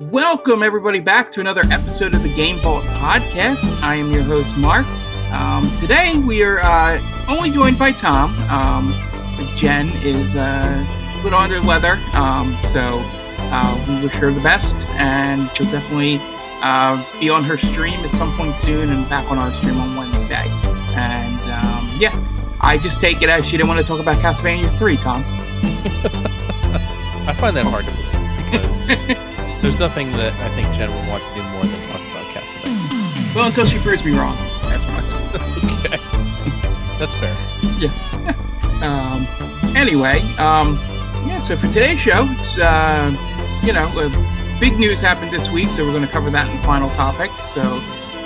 Welcome, everybody, back to another episode of the Game Vault podcast. I am your host, Mark. Um, today, we are uh, only joined by Tom. Um, Jen is uh, a little under the weather, um, so uh, we wish her the best, and she'll definitely uh, be on her stream at some point soon and back on our stream on Wednesday. And um, yeah, I just take it as she didn't want to talk about Castlevania 3, Tom. I find that hard to believe because there's nothing that I think Jen would want to do more than talk about Castlevania. Well, until she proves me wrong. That's fine. okay, that's fair. Yeah. um, anyway, um, yeah, so for today's show, it's, uh, you know, uh, big news happened this week, so we're going to cover that in the final topic. So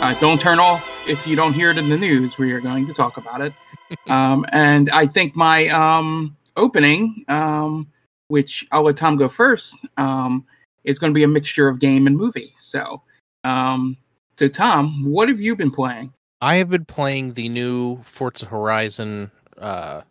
uh, don't turn off if you don't hear it in the news. We are going to talk about it. um, and I think my um, opening, um, which I'll let Tom go first, um, is going to be a mixture of game and movie. So, um, so Tom, what have you been playing? I have been playing the new Forza Horizon uh,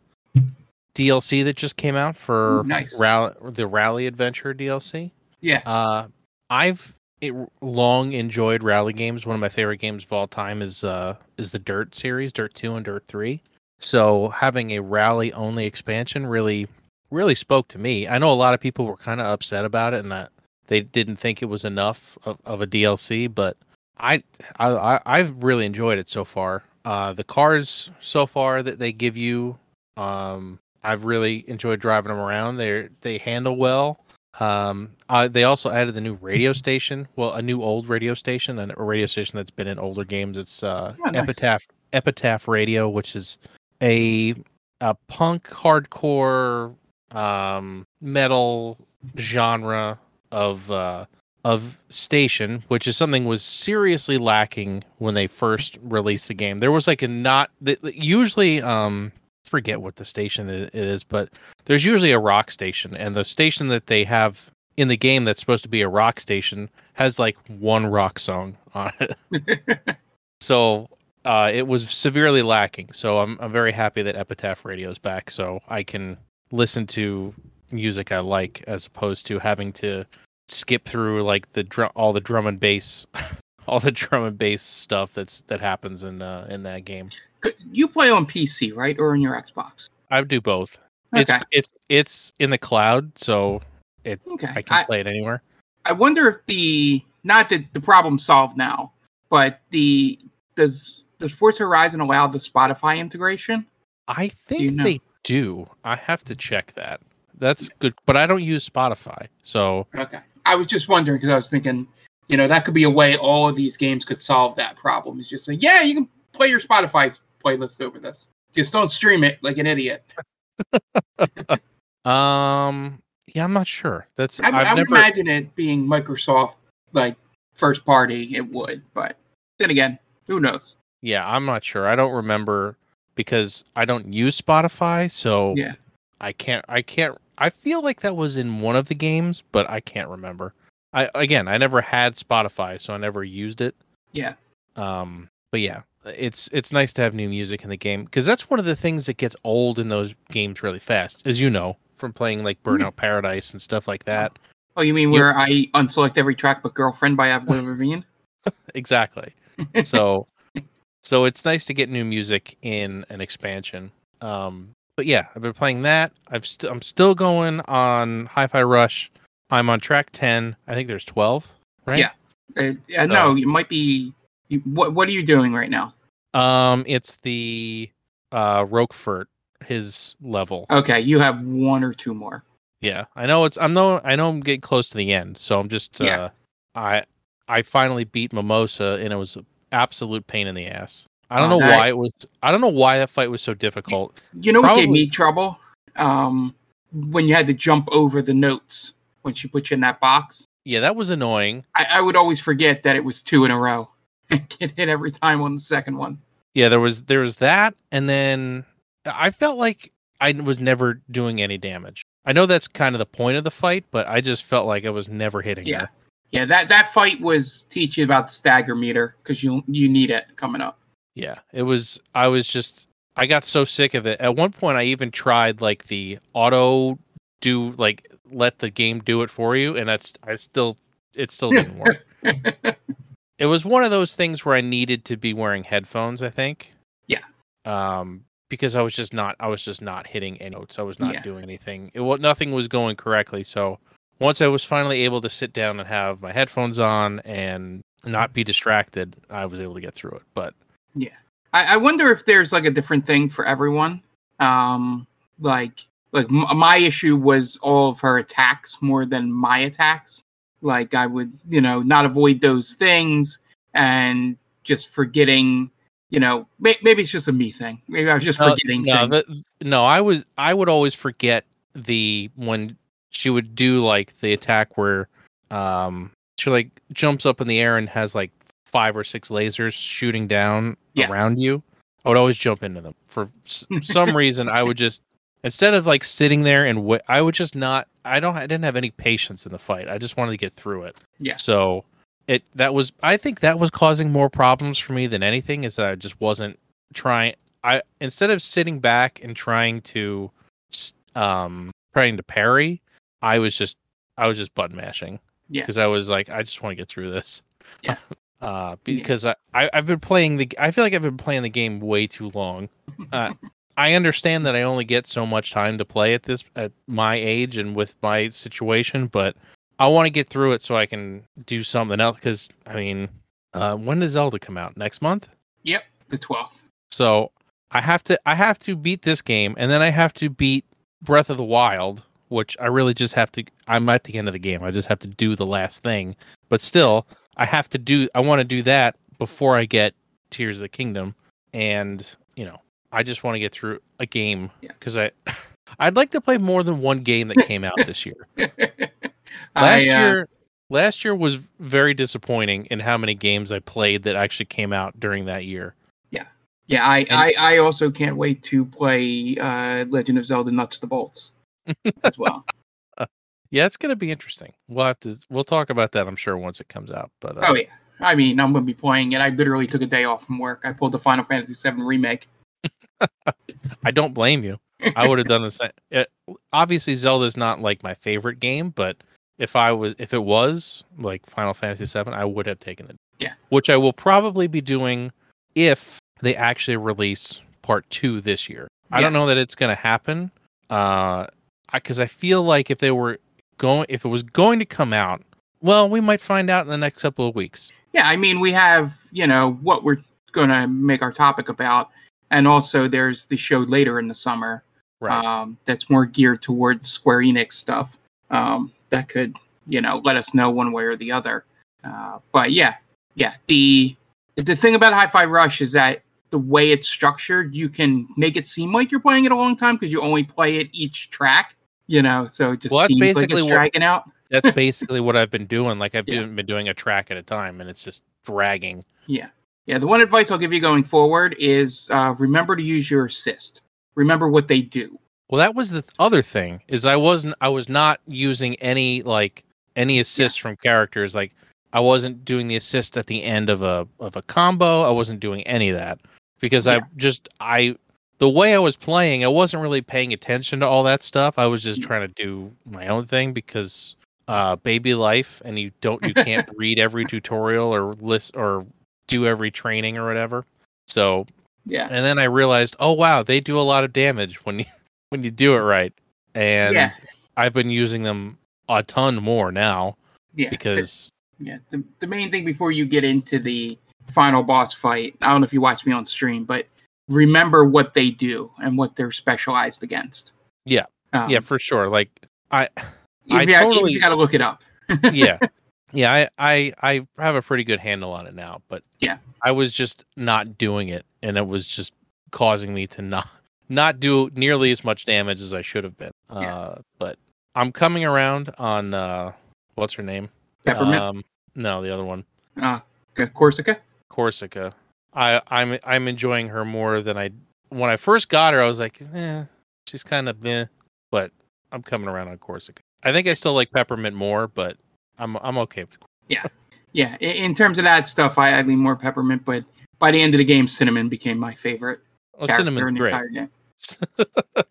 DLC that just came out for nice. Rally, the Rally Adventure DLC. Yeah. Uh, I've it, long enjoyed rally games. One of my favorite games of all time is uh, is the Dirt series, Dirt Two and Dirt Three. So having a rally only expansion really really spoke to me. I know a lot of people were kind of upset about it and that they didn't think it was enough of, of a DLC, but I, I I've really enjoyed it so far. Uh, the cars so far that they give you, um, I've really enjoyed driving them around. They they handle well. Um, they also added the new radio station. Well, a new old radio station, and a radio station that's been in older games. It's uh, Oh, nice. Epitaph Epitaph Radio, which is a a punk hardcore um, metal genre of uh, of station, which is something was seriously lacking when they first released the game. There was like a not usually um forget what the station it it is, but there's usually a rock station, and the station that they have in the game that's supposed to be a rock station has like one rock song on it. so uh, it was severely lacking. So I'm I'm very happy that Epitaph Radio is back, so I can listen to music I like as opposed to having to skip through like the drum all the drum and bass all the drum and bass stuff that's that happens in uh, in that game. You play on PC, right, or on your Xbox? I do both. It's Okay. it's it's in the cloud, so it Okay. I can I, play it anywhere. I wonder if the not that the problem solved now, but the does does Forza Horizon allow the Spotify integration? I think you know? they do. I have to check that. That's good, but I don't use Spotify, so Okay. I was just wondering because I was thinking, you know, that could be a way all of these games could solve that problem. Is just say, yeah, you can play your Spotify playlist over this. Just don't stream it like an idiot. um, yeah, I'm not sure. That's I, I've I would never. imagine it being Microsoft like first party, it would. But then again, who knows? Yeah, I'm not sure. I don't remember because I don't use Spotify, so Yeah. I can't. I can't. I feel like that was in one of the games, but I can't remember. I again, I never had Spotify, so I never used it. Yeah. Um, but yeah, it's it's nice to have new music in the game because that's one of the things that gets old in those games really fast, as you know from playing like Burnout Paradise and stuff like that. Oh, you mean You- where I unselect every track but "Girlfriend" by Avril Lavigne? exactly. so so it's nice to get new music in an expansion. Um, but yeah, I've been playing that. I've I'm still going on Hi-Fi Rush. I'm on track ten. I think there's twelve, right? Yeah. Uh, uh, no, it might be. You, what What are you doing right now? Um, it's the uh Roquefort, his level. Okay, you have one or two more. Yeah, I know it's. I'm no. I know I'm getting close to the end, so I'm just. Yeah. Uh, I I finally beat Mimosa, and it was an absolute pain in the ass. I don't Oh, know that- why it was. I don't know why that fight was so difficult. You know what gave me trouble? Um, when you had to jump over the notes when she put you in that box. Yeah, that was annoying. I, I would always forget that it was two in a row. and Get hit every time on the second one. Yeah, there was there was that, and then I felt like I was never doing any damage. I know that's kind of the point of the fight, but I just felt like I was never hitting Yeah. her. Yeah, that that fight was teach you about the stagger meter because you you need it coming up. Yeah, it was. I was just. I got so sick of it. At one point, I even tried like the auto do like let the game do it for you, and that's I still it still didn't work. it was one of those things where I needed to be wearing headphones. I think. Yeah. Um, because I was just not, I was just not hitting any notes. I was not Yeah. doing anything. It was nothing was going correctly. So once I was finally able to sit down and have my headphones on and not be distracted, I was able to get through it. But I, I wonder if there's like a different thing for everyone. Um, like like m- my issue was all of her attacks more than my attacks. Like I would, you know, not avoid those things and just forgetting. You know, may- maybe it's just a me thing. Maybe I was just No, forgetting no, things. the, no, I was I would always forget the when she would do like the attack where um she like jumps up in the air and has like five or six lasers shooting down Yeah. around you. I would always jump into them for s- some reason. I would just instead of like sitting there and wait, I would just not. I don't. I didn't have any patience in the fight. I just wanted to get through it. Yeah. So it that was. I think that was causing more problems for me than anything. Is that I just wasn't trying. I instead of sitting back and trying to, um, trying to parry, I was just. I was just button mashing. Yeah. Because I was like, I just want to get through this. Yeah. Uh, because Yes. I, I've been playing the. I feel like I've been playing the game way too long. Uh, I understand that I only get so much time to play at this at my age and with my situation, but I want to get through it so I can do something else. Because I mean, uh, when does Zelda come out? Next month. yep, the twelfth. So I have to I have to beat this game, and then I have to beat Breath of the Wild, which I really just have to. I'm at the end of the game. I just have to do the last thing, but still, I have to do. I want to do that before I get Tears of the Kingdom, and you know, I just want to get through a game Yeah. because I. I'd like to play more than one game that came out this year. I, Last uh, year, last year was very disappointing in how many games I played that actually came out during that year. Yeah, I, And- I, I also can't wait to play uh, Legend of Zelda Nuts to the Bolts as well. Yeah, it's gonna be interesting. We'll have to we'll talk about that, I'm sure, once it comes out. But uh, Oh yeah, I mean I'm gonna be playing it. I literally took a day off from work. I pulled the Final Fantasy VII remake. I don't blame you. I would have done the same. It, obviously, Zelda's not like my favorite game, but if I was if it was like Final Fantasy VII, I would have taken it. Yeah. Which I will probably be doing if they actually release part two this year. I don't know that it's gonna happen. Uh, because I feel like if they were going, if it was going to come out, well, we might find out in the next couple of weeks. Yeah, I mean we have you know what we're gonna make our topic about, and also there's the show later in the summer um, that's more geared towards Square Enix stuff. Um, that could you know let us know one way or the other. Uh, but yeah, yeah. The the thing about Hi-Fi Rush is that the way it's structured, you can make it seem like you're playing it a long time because you only play it each track. You know, so it just Well, that's seems like basically it's what- dragging out. That's basically what I've been doing. Like I've Yeah. been doing a track at a time, and it's just dragging. Yeah. Yeah. The one advice I'll give you going forward is uh, remember to use your assist. Remember what they do. Well, that was the other thing is I wasn't I was not using any like any assist from characters. Like I wasn't doing the assist at the end of a of a combo. I wasn't doing any of that because I just I the way I was playing, I wasn't really paying attention to all that stuff. I was just trying to do my own thing because uh baby life and you don't you can't read every tutorial or list or do every training or whatever. So Yeah. and then I realized, oh wow, they do a lot of damage when you when you do it right. And Yeah. I've been using them a ton more now Yeah. because yeah. The, the main thing before you get into the final boss fight, I don't know if you watch me on stream, but remember what they do and what they're specialized against. Yeah. Um, yeah, for sure. Like I I totally- you got to look it up. yeah. Yeah, I, I I have a pretty good handle on it now, but Yeah. I was just not doing it and it was just causing me to not not do nearly as much damage as I should have been. Yeah. Uh but I'm coming around on uh what's her name? Peppermint, Um no, the other one. uh, Korsica. Korsica. I I'm I'm enjoying her more than I when I first got her. I was like, eh, she's kind of meh, but I'm coming around on Korsica. I think I still like Peppermint more, but I'm I'm okay with. Yeah, in, in terms of that stuff, I, I lean more peppermint, but by the end of the game, cinnamon became my favorite Well, character in the great. entire game.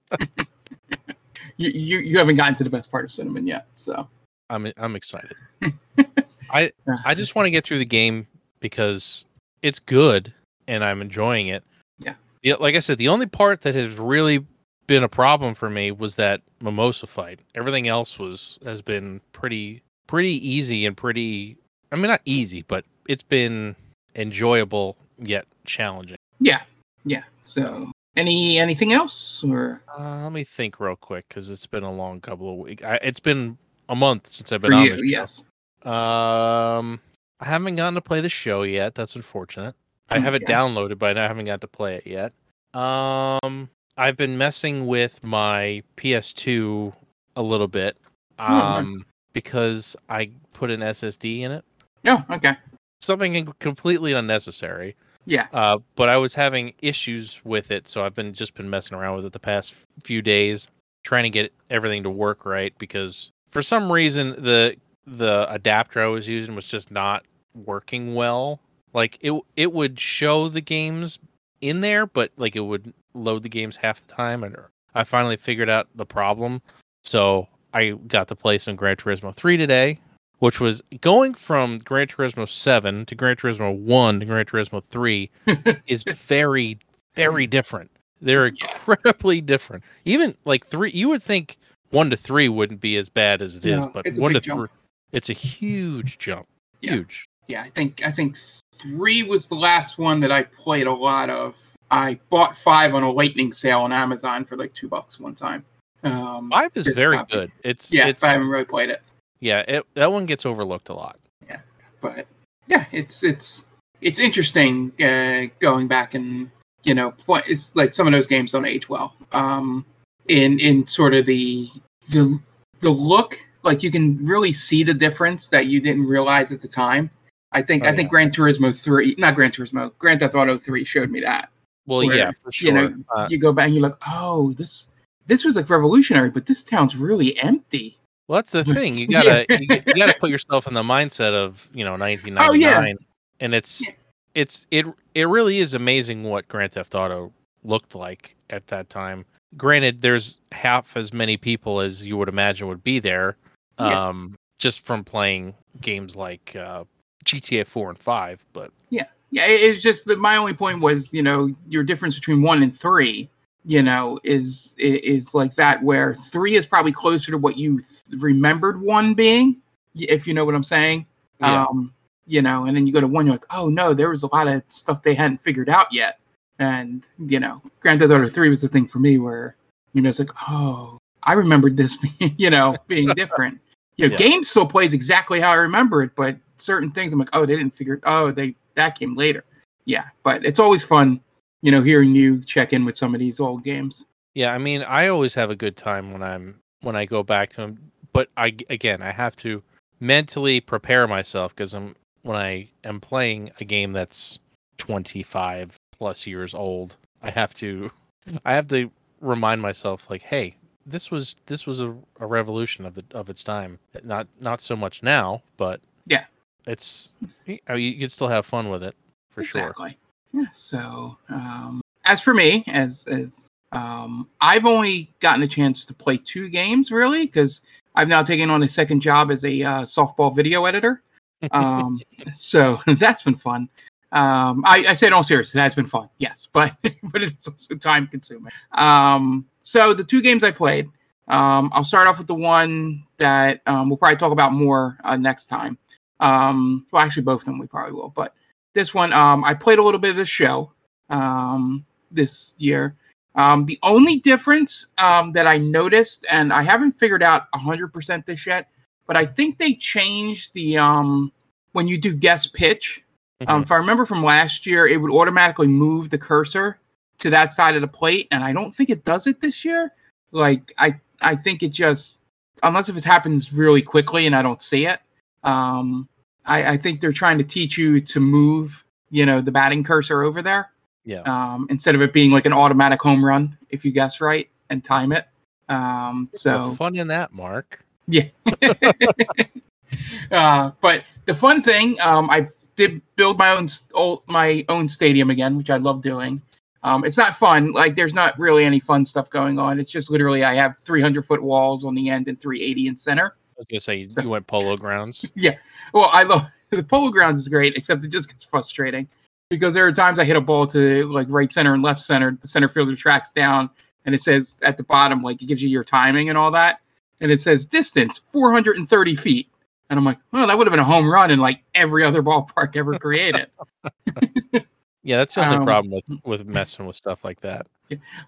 You, you you haven't gotten to the best part of cinnamon yet, so I'm I'm excited. I I just want to get through the game because it's good and I'm enjoying it. Yeah. Yeah, like I said, the only part that has really been a problem for me was that mimosa fight. Everything else was has been pretty pretty easy and pretty I mean not easy, but it's been enjoyable yet challenging. yeah, yeah. So, any anything else or Uh, let me think real quick because it's been a long couple of weeks. I, it's been a month since I've for been on you? show. Yes. Um, I haven't gotten to play the show yet. That's unfortunate. I have it Okay. downloaded, but I haven't got to play it yet. Um, I've been messing with my PS2 a little bit. Oh. Um, because I put an SSD in it. Oh, okay. Something completely unnecessary. Yeah. Uh, but I was having issues with it, so I've been just been messing around with it the past few days, trying to get everything to work right. Because for some reason, the the adapter I was using was just not working well. Like it it would show the games in there, but like it would load the games half the time. And I finally figured out the problem, so I got to play some Gran Turismo 3 today, which was going from Gran Turismo 7 to Gran Turismo 1 to Gran Turismo 3 is very, very different. They're incredibly different. Even like three, you would think one to three wouldn't be as bad as it is, but one to jump. three, it's a huge jump. Yeah. Huge. Yeah, I think I think three was the last one that I played a lot of. I bought five on a lightning sale on Amazon for like two bucks one time. Um, Five is very copy. good. It's Yeah, it's I haven't really played it. yeah. It, that one gets overlooked a lot. Yeah, but yeah, it's it's it's interesting uh, going back and you know it's like some of those games don't age well. Um, in in sort of the the the look, like you can really see the difference that you didn't realize at the time. I think Oh, I think Gran Turismo three, not Gran Turismo, Grand Theft Auto three showed me that. Well, Where, yeah, for sure. You know, Uh, you go back and you're like, oh, this this was like revolutionary, but this town's really empty. well, that's the thing. You gotta you, you gotta put yourself in the mindset of you know 1999, Oh, yeah. and it's Yeah. it's it it really is amazing what Grand Theft Auto looked like at that time. Granted, there's half as many people as you would imagine would be there, Yeah. um, just from playing games like uh, GTA 4 and 5. But Yeah, yeah, it's just that my only point was, you know, your difference between one and three, you know, is is like that where three is probably closer to what you th- remembered one being, if you know what I'm saying. Yeah. Um, you know, and then you go to one, you're like, oh no, there was a lot of stuff they hadn't figured out yet. And you know, Grand Theft Auto three was the thing for me where you know it's like, oh, I remembered this, being, you know, being different. You know, Yeah. game still plays exactly how I remember it, but certain things I'm like, oh, they didn't figure it. Oh, they that came later. Yeah, but it's always fun, you know, hearing you check in with some of these old games. yeah, I mean, I always have a good time when I'm when I go back to them. But I again, I have to mentally prepare myself because I'm when I am playing a game that's 25 plus years old. I have to I have to remind myself like, hey, this was this was a, a revolution of the of its time. Not not so much now, but Yeah. it's you, know, you can still have fun with it for sure. exactly. Yeah. So, um, as for me, as as um, I've only gotten a chance to play two games really because I've now taken on a second job as a uh, softball video editor. Um, so that's been fun. Um, I, I say it all serious. That's been fun. Yes, but but it's also time consuming. Um, so the two games I played. Um, I'll start off with the one that um, we'll probably talk about more uh, next time. Um, well, actually, both of them we probably will. But this one, um, I played a little bit of this show um, this year. Um, the only difference um, that I noticed, and I haven't figured out 100% this yet, but I think they changed the um, when you do guess pitch. Um, Mhm. if I remember from last year, it would automatically move the cursor to that side of the plate, and I don't think it does it this year. Like I, I think it just unless if it happens really quickly and I don't see it. Um, I, I think they're trying to teach you to move, you know, the batting cursor over there yeah. um, instead of it being like an automatic home run if you guess right and time it. Um, so the fun in that, Mark. Yeah. uh, but the fun thing, um, I did build my own st- my own stadium again, which I love doing. Um, it's not fun. Like there's not really any fun stuff going on. It's just literally I have 300 foot walls on the end and 380 in center. I was gonna say So- you went polo grounds. Yeah. Well, I love the polo grounds is great, except it just gets frustrating because there are times I hit a ball to like right center and left center. The center fielder tracks down, and it says at the bottom like it gives you your timing and all that, and it says distance 430 feet, and I'm like, oh, that would have been a home run in like every other ballpark ever created. Yeah, that's the only Um, problem with with messing with stuff like that.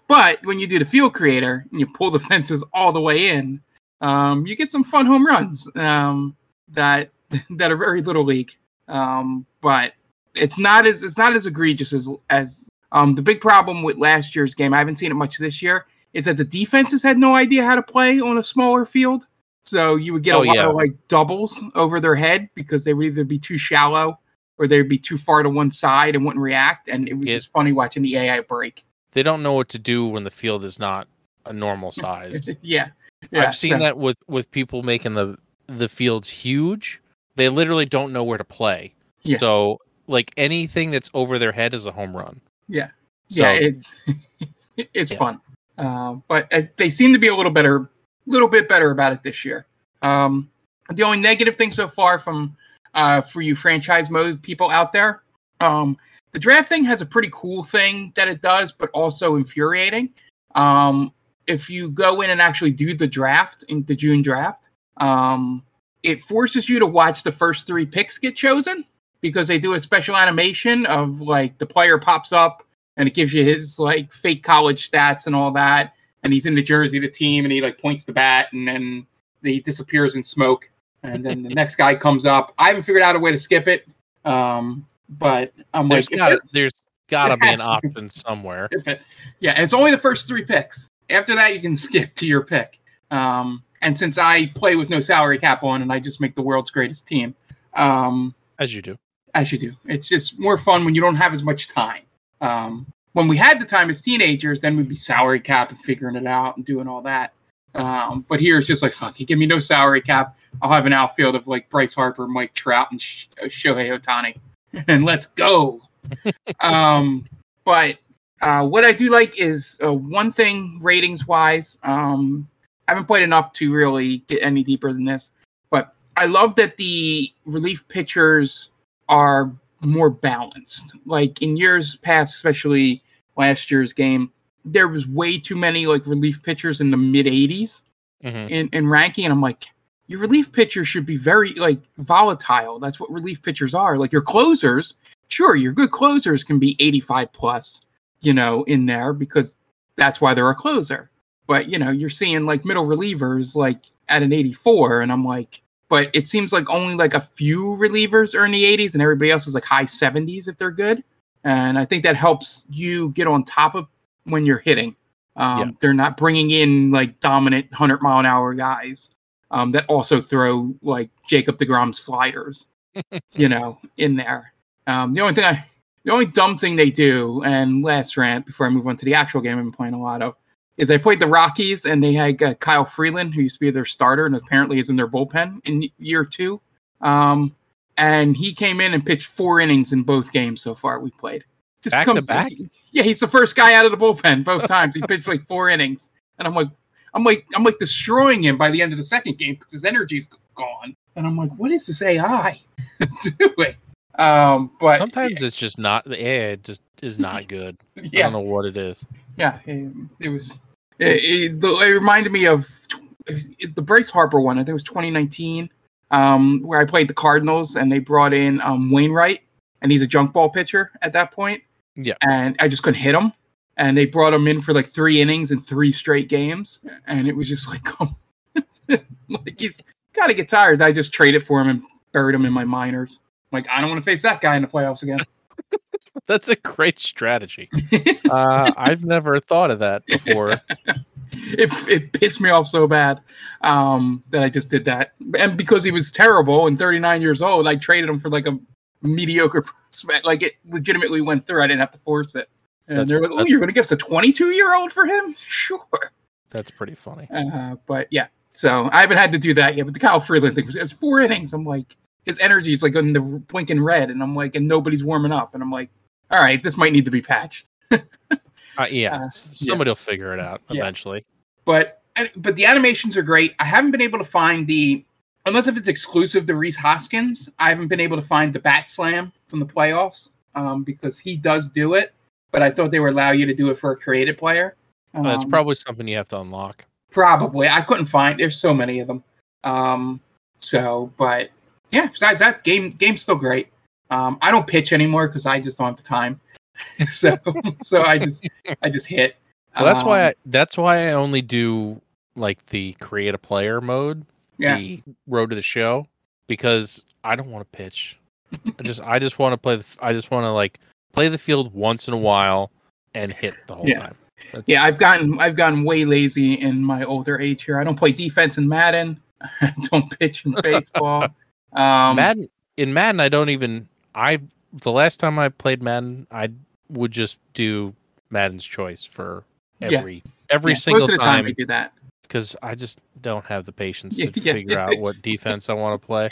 but when you do the field creator and you pull the fences all the way in, um, you get some fun home runs um, that that are very little league. Um, but it's not as it's not as egregious as as um, the big problem with last year's game. I haven't seen it much this year. Is that the defenses had no idea how to play on a smaller field, so you would get Oh, a lot yeah. of like doubles over their head because they would either be too shallow or they'd be too far to one side and wouldn't react. And it was Yeah. just funny watching the AI break. They don't know what to do when the field is not a normal size. yeah. yeah. I've seen so- that with with people making the the fields huge. They literally don't know where to play. Yeah. So like anything that's over their head is a home run. Yeah. So, yeah, it's it's Yeah. fun, uh, but uh, they seem to be a little better, little bit better about it this year. Um, the only negative thing so far from uh, for you franchise mode people out there, um, the drafting has a pretty cool thing that it does, but also infuriating. Um, if you go in and actually do the draft in the June draft, um, it forces you to watch the first three picks get chosen because they do a special animation of like the player pops up and it gives you his like fake college stats and all that. And he's in the jersey of the team and he like points the bat and then he disappears in smoke. And then the next guy comes up. I haven't figured out a way to skip it. Um, but I'm like, there's if got there's gotta be an option somewhere. Yeah, it's only the first three picks. After that, you can skip to your pick. Um, and since I play with no salary cap on, and I just make the world's greatest team, um, As you do. as you do, it's just more fun when you don't have as much time. Um, when we had the time as teenagers, then we'd be salary cap and figuring it out and doing all that. Um, but here it's just like fuck. You give me no salary cap, I'll have an outfield of like Bryce Harper, Mike Trout, and Sh- uh, Shohei Ohtani, and let's go. um, but uh, what I do like is uh, one thing ratings wise. Um, I haven't played enough to really get any deeper than this, but I love that the relief pitchers are more balanced. Like in years past, especially last year's game, there was way too many like relief pitchers in the mid 80s Mhm. in, in ranking, and I'm like, your relief pitchers should be very like volatile. That's what relief pitchers are. Like your closers, sure, your good closers can be 85 plus, you know, in there because that's why they're a closer. But you know, you're seeing like middle relievers like at an 84, and I'm like, but it seems like only like a few relievers are in the 80s, and everybody else is like high 70s if they're good. And I think that helps you get on top of when you're hitting. Um, Yeah. They're not bringing in like dominant 100 mile an hour guys um, that also throw like Jacob DeGrom sliders, you know, in there. Um, the only thing I, the only dumb thing they do, and last rant before I move on to the actual game I've been playing a lot of, is I played the Rockies and they had uh, Kyle Freeland, who used to be their starter and apparently is in their bullpen in year two. Um, and he came in and pitched four innings in both games so far we played. Just Back to back? Yeah, he's the first guy out of the bullpen both times. He pitched like four innings, and I'm like, I'm like, I'm like destroying him by the end of the second game because his energy's gone. And I'm like, what is this AI doing? Um, but Sometimes it's just not the AI just is not good. yeah. I don't know what it is. yeah, it, it was. It, it, it reminded me of the Bryce Harper one. I think it was 2019, um, where I played the Cardinals and they brought in um, Wainwright, and he's a junk ball pitcher at that point. Yeah. and I just couldn't hit him. And they brought him in for like three innings in three straight games, and it was just like, oh, like he's got to get tired. I just traded for him and buried him in my minors. Like I don't want to face that guy in the playoffs again. That's a great strategy. Uh, I've never thought of that before. it, it pissed me off so bad um, that I just did that. And because he was terrible and 39 years old, I traded him for like a mediocre prospect. Like it legitimately went through. I didn't have to force it. And That's- they're like, "Oh, you're going to give us a 22 year old for him? Sure." That's pretty funny. Uh, but yeah, so I haven't had to do that yet. But the Kyle Freeland thing was was four innings. I'm like, his energy is like in the blinking red, and I'm like, and nobody's warming up, and I'm like, all right, this might need to be patched. Uh, yeah, Uh, somebody will figure it out Yeah. eventually. but but the animations are great. I haven't been able to find the unless if it's exclusive to Rhys Hoskins, I haven't been able to find the bat slam from the playoffs um, because he does do it. But I thought they would allow you to do it for a creative player. That's Um, probably something you have to unlock. Probably. I couldn't find. There's so many of them. Um, so, but yeah. Besides that, game game's still great. Um, I don't pitch anymore because I just don't have the time. so, so I just I just hit. Well, that's why Um, I, that's why I only do like the create a player mode, yeah. the road to the show, because I don't want to pitch. I just I just want to play the I just want to like play the field once in a while and hit the whole Yeah. time. Yeah, That's- I've gotten I've gotten way lazy in my older age here. I don't play defense in Madden. I don't pitch in baseball. Um, Madden in Madden I don't even I the last time I played Madden I would just do Madden's choice for Yeah. every every yeah, single most of the time, time I do that. because I just don't have the patience to yeah, figure out what defense I want to play.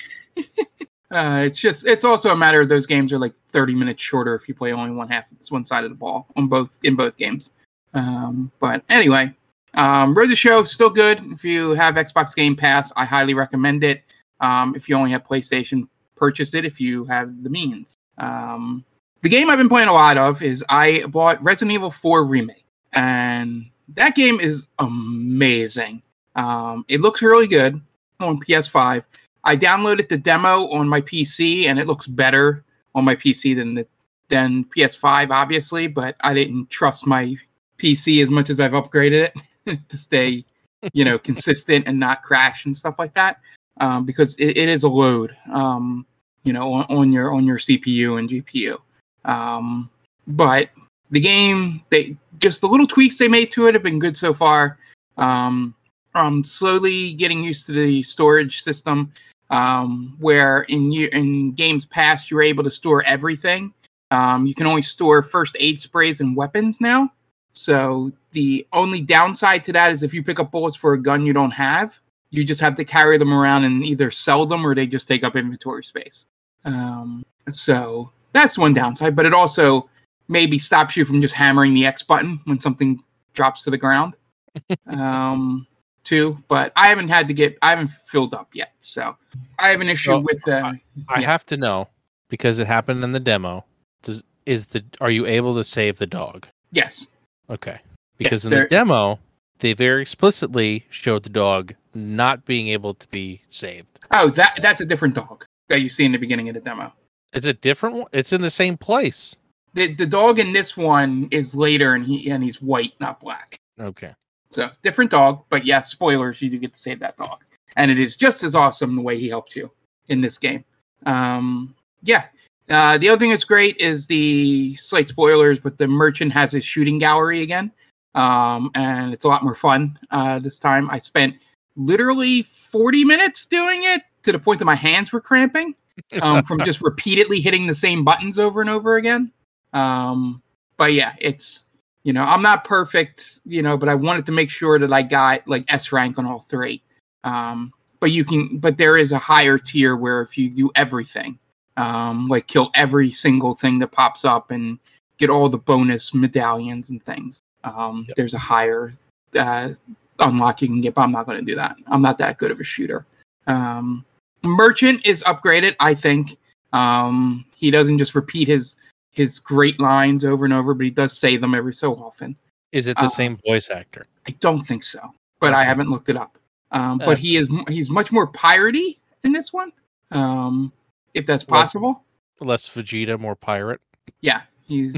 Uh, it's just it's also a matter of those games are like 30 minutes shorter if you play only one half it's one side of the ball on both in both games. Um, but anyway um, road to show still good. If you have xbox game pass i highly recommend it. Um, if you only have playstation purchase it if you have the means. Um, the game i've been playing a lot of is i bought resident evil 4 remake and that game is amazing. Um, it looks really good on ps5 I downloaded the demo on my PC and it looks better on my PC than the than PS5, obviously, but I didn't trust my PC as much as I've upgraded it to stay, you know, consistent and not crash and stuff like that. Um, because it, it is a load, um, you know, on, on your on your CPU and GPU. Um, but the game, they just the little tweaks they made to it have been good so far. Um, I'm slowly getting used to the storage system um, where in in games past you were able to store everything. Um, you can only store first aid sprays and weapons now. So the only downside to that is if you pick up bullets for a gun you don't have, you just have to carry them around and either sell them or they just take up inventory space. Um, so that's one downside, but it also maybe stops you from just hammering the X button when something drops to the ground. um, too, but I haven't had to get, I haven't filled up yet. So I have an issue Well, with, uh, I Yeah. have to know because it happened in the demo. Does is the are you able to save the dog? yes, Okay. Because Yes, in the demo, they very explicitly showed the dog not being able to be saved. Oh, that that's a different dog that you see in the beginning of the demo. It's a different one. It's in the same place. The the dog in this one is later and he and he's white, not black. Okay. So different dog, but yes, spoilers, you do get to save that dog. And it is just as awesome the way he helped you in this game. Um yeah. Uh, the other thing that's great is the slight spoilers, but the merchant has his shooting gallery again. Um, and it's a lot more fun uh, this time. I spent literally 40 minutes doing it to the point that my hands were cramping um, from just repeatedly hitting the same buttons over and over again. Um, but yeah, it's you know I'm not perfect, you know, but I wanted to make sure that I got like S rank on all three. Um, but you can, but there is a higher tier where if you do everything, um, like kill every single thing that pops up and get all the bonus medallions and things. Um, Yep. There's a higher uh, unlock you can get, but I'm not going to do that. I'm not that good of a shooter. Um, Merchant is upgraded, I think. Um, he doesn't just repeat his his great lines over and over, but he does say them every so often. Is it the Uh, same voice actor? I don't think so, but I haven't looked it up. Um, but he is he's much more piratey in this one, um, if that's Less- possible. Less Vegeta, more pirate. Yeah, he's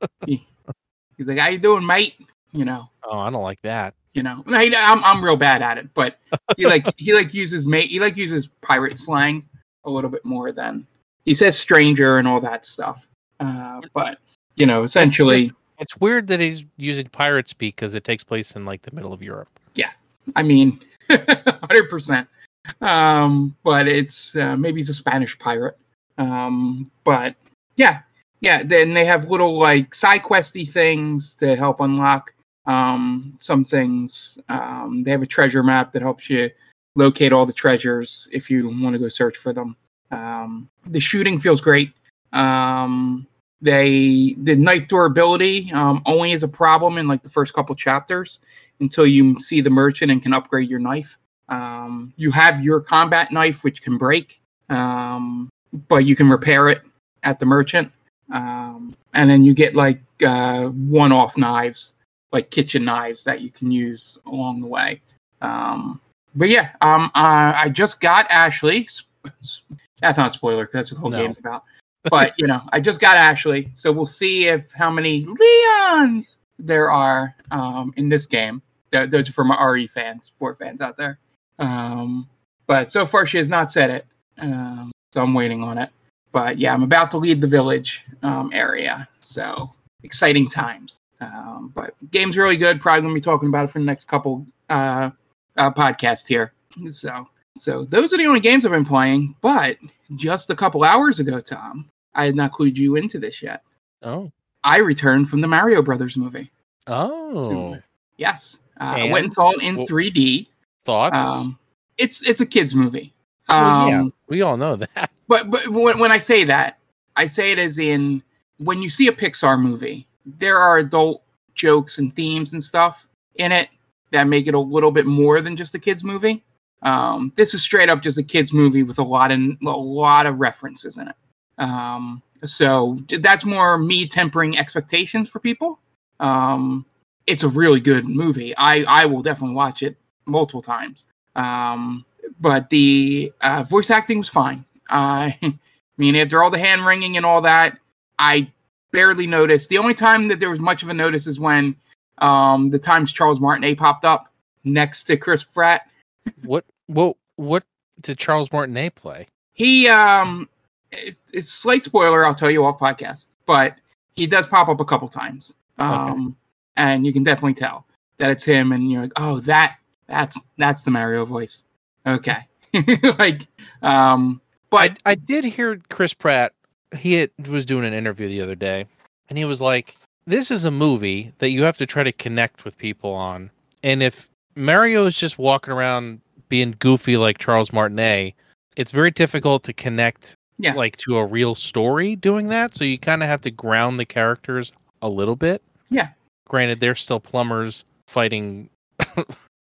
he, he's like, "How you doing, mate?" You know, Oh, I don't like that. you know. I, I'm I'm real bad at it, but he like he like uses mate he like uses pirate slang a little bit more than he says stranger and all that stuff. Uh, but you know, essentially, It's weird that he's using pirate speak because it takes place in like the middle of Europe. Yeah, I mean, hundred percent. Um, but it's uh, maybe he's a Spanish pirate. Um, but yeah, yeah. Then they have little like side questy things to help unlock um, some things. Um, they have a treasure map that helps you locate all the treasures if you want to go search for them. Um, the shooting feels great. Um, they the knife durability um, only is a problem in like the first couple chapters until you see the merchant and can upgrade your knife. Um, you have your combat knife, which can break, um, but you can repair it at the merchant. Um, and then you get like uh, one-off knives, like kitchen knives that you can use along the way. Um, but yeah, um, uh, I just got Ashley. That's not a spoiler because that's what the whole No. game's about. But you know, I just got Ashley, so we'll see if how many Leons there are um, in this game. Th- Those are for my RE fans, four fans out there. Um, but so far, she has not said it, um, so I'm waiting on it. But yeah, I'm about to lead the village um, area, so exciting times. Um, but game's really good. Probably gonna be talking about it for the next couple uh, uh, podcasts here. So, so those are the only games I've been playing. But just a couple hours ago, Tom, I had not clued you into this yet. Oh. I returned from the Mario Brothers movie. Oh. Yes, uh, I went and saw it in Well, 3D. Thoughts? Um, it's it's a kids movie. Well, Um, yeah, we all know that. but but when, when I say that, I say it as in when you see a Pixar movie, there are adult jokes and themes and stuff in it that make it a little bit more than just a kids movie. Um, this is straight up just a kids movie with a lot of a lot of references in it. Um, so that's more me tempering expectations for people. Um, it's a really good movie. I I will definitely watch it multiple times. Um, but the uh, voice acting was fine. I mean, after all the hand wringing and all that, I barely noticed. The only time that there was much of a notice is when um, the times Charles Martinet popped up next to Chris Pratt. What what what did Charles Martinet play? He, um, it, it's slight spoiler, I'll tell you off podcast, but he does pop up a couple times. Um, and you can definitely tell that it's him, and you're like, oh, that that's that's the Mario voice. Okay, like, um, but I did hear Chris Pratt. He had, was doing an interview the other day, and he was like, "This is a movie that you have to try to connect with people on, and if Mario is just walking around being goofy like Charles Martinet, it's very difficult to connect Yeah. like to a real story doing that. So you kind of have to ground the characters a little bit. Yeah. Granted, they're still plumbers fighting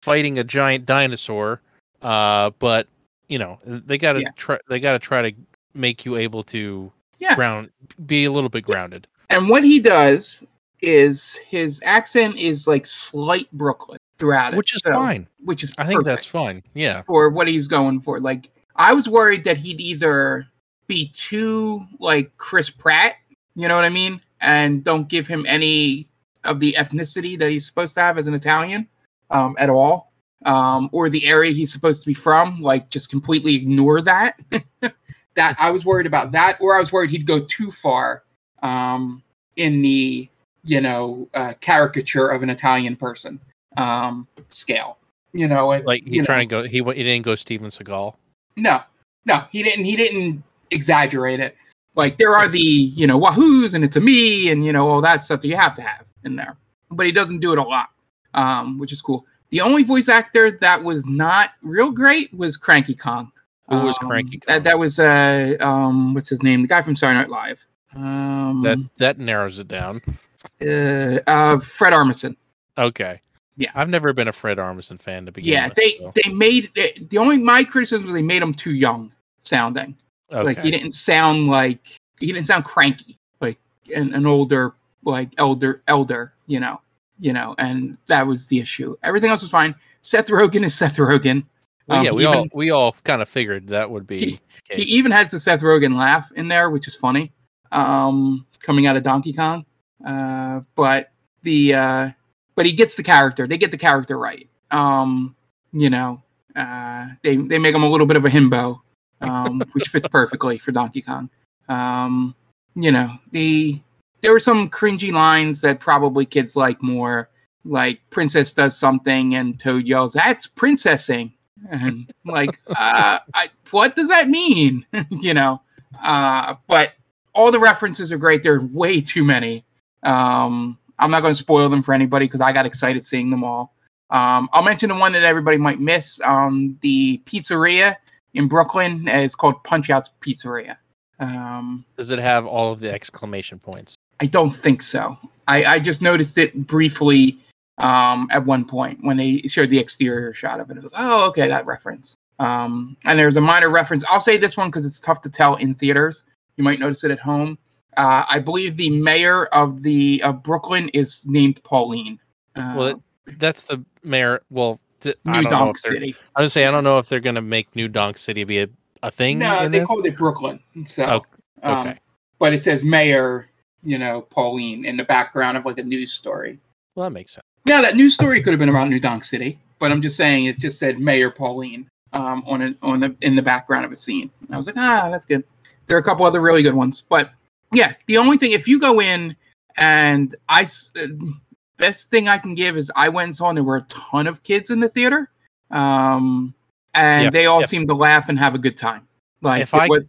fighting a giant dinosaur, uh, but you know they got to Yeah. try. They got to try to make you able to Yeah. ground, be a little bit grounded. And what he does is his accent is like slight Brooklyn throughout it, which is so- fine. Which is I think that's fine. Yeah. for what he's going for. Like I was worried that he'd either be too like Chris Pratt, you know what I mean, and don't give him any of the ethnicity that he's supposed to have as an Italian um, at all, um, or the area he's supposed to be from, like just completely ignore that. that I was worried about that, or I was worried he'd go too far um, in the you know uh, caricature of an Italian person um, scale. You know, and, Like you he's know, trying to go. He he didn't go Steven Seagal. no, no, he didn't. He didn't exaggerate it. Like there are the you know wahoos and it's a me and you know all that stuff that you have to have in there, but he doesn't do it a lot, um, which is cool. The only voice actor that was not real great was Cranky Kong. Who was Um, Cranky That, that was uh um what's his name? The guy from Saturday Night Live. Um, That that narrows it down. Uh, uh Fred Armisen. Okay. Yeah. I've never been a Fred Armisen fan to begin Yeah, with. they so- they made the only my criticism was they made him too young sounding. Okay. Like he didn't sound like he didn't sound cranky like an, an older like elder elder, you know, you know, and that was the issue. Everything else was fine. Seth Rogen is Seth Rogen. Well, um, yeah, we all we all kind of figured that would be. He- He even has the Seth Rogen laugh in there, which is funny. Um, coming out of Donkey Kong. Uh, but the uh, but he gets the character. They get the character right. Um, you know, uh, they they make him a little bit of a himbo, um, which fits perfectly for Donkey Kong. Um, you know, the there were some cringy lines that probably kids like more. Like Princess does something and Toad yells, "That's princessing," and like, uh, I, what does that mean? you know, uh, but all the references are great. There are way too many. Um, I'm not going to spoil them for anybody because I got excited seeing them all. Um, I'll mention the one that everybody might miss. Um, the pizzeria in Brooklyn is called Punch Out's Pizzeria. Um, Does it have all of the exclamation points? I don't think so. I, I just noticed it briefly um, at one point when they showed the exterior shot of it. It was oh okay that reference. Um, and there's a minor reference. I'll say this one because it's tough to tell in theaters. You might notice it at home. Uh, I believe the mayor of the of Brooklyn is named Pauline. Uh, Well, that's the mayor. Well, th- New Donk City. I was say I don't know if they're gonna make New Donk City be a, a thing. No, they this. called it Brooklyn. So, Oh, um, okay. but it says Mayor, you know, Pauline in the background of like a news story. Well, that makes sense. Now that news story could have been about New Donk City, but I'm just saying it just said Mayor Pauline um, on a, on the in the background of a scene. And I was like, ah, that's good. There are a couple other really good ones, but yeah, the only thing if you go in and I uh, best thing I can give is I went and saw and there were a ton of kids in the theater, um, and Yep, they all yep. seemed to laugh and have a good time. Like if I was-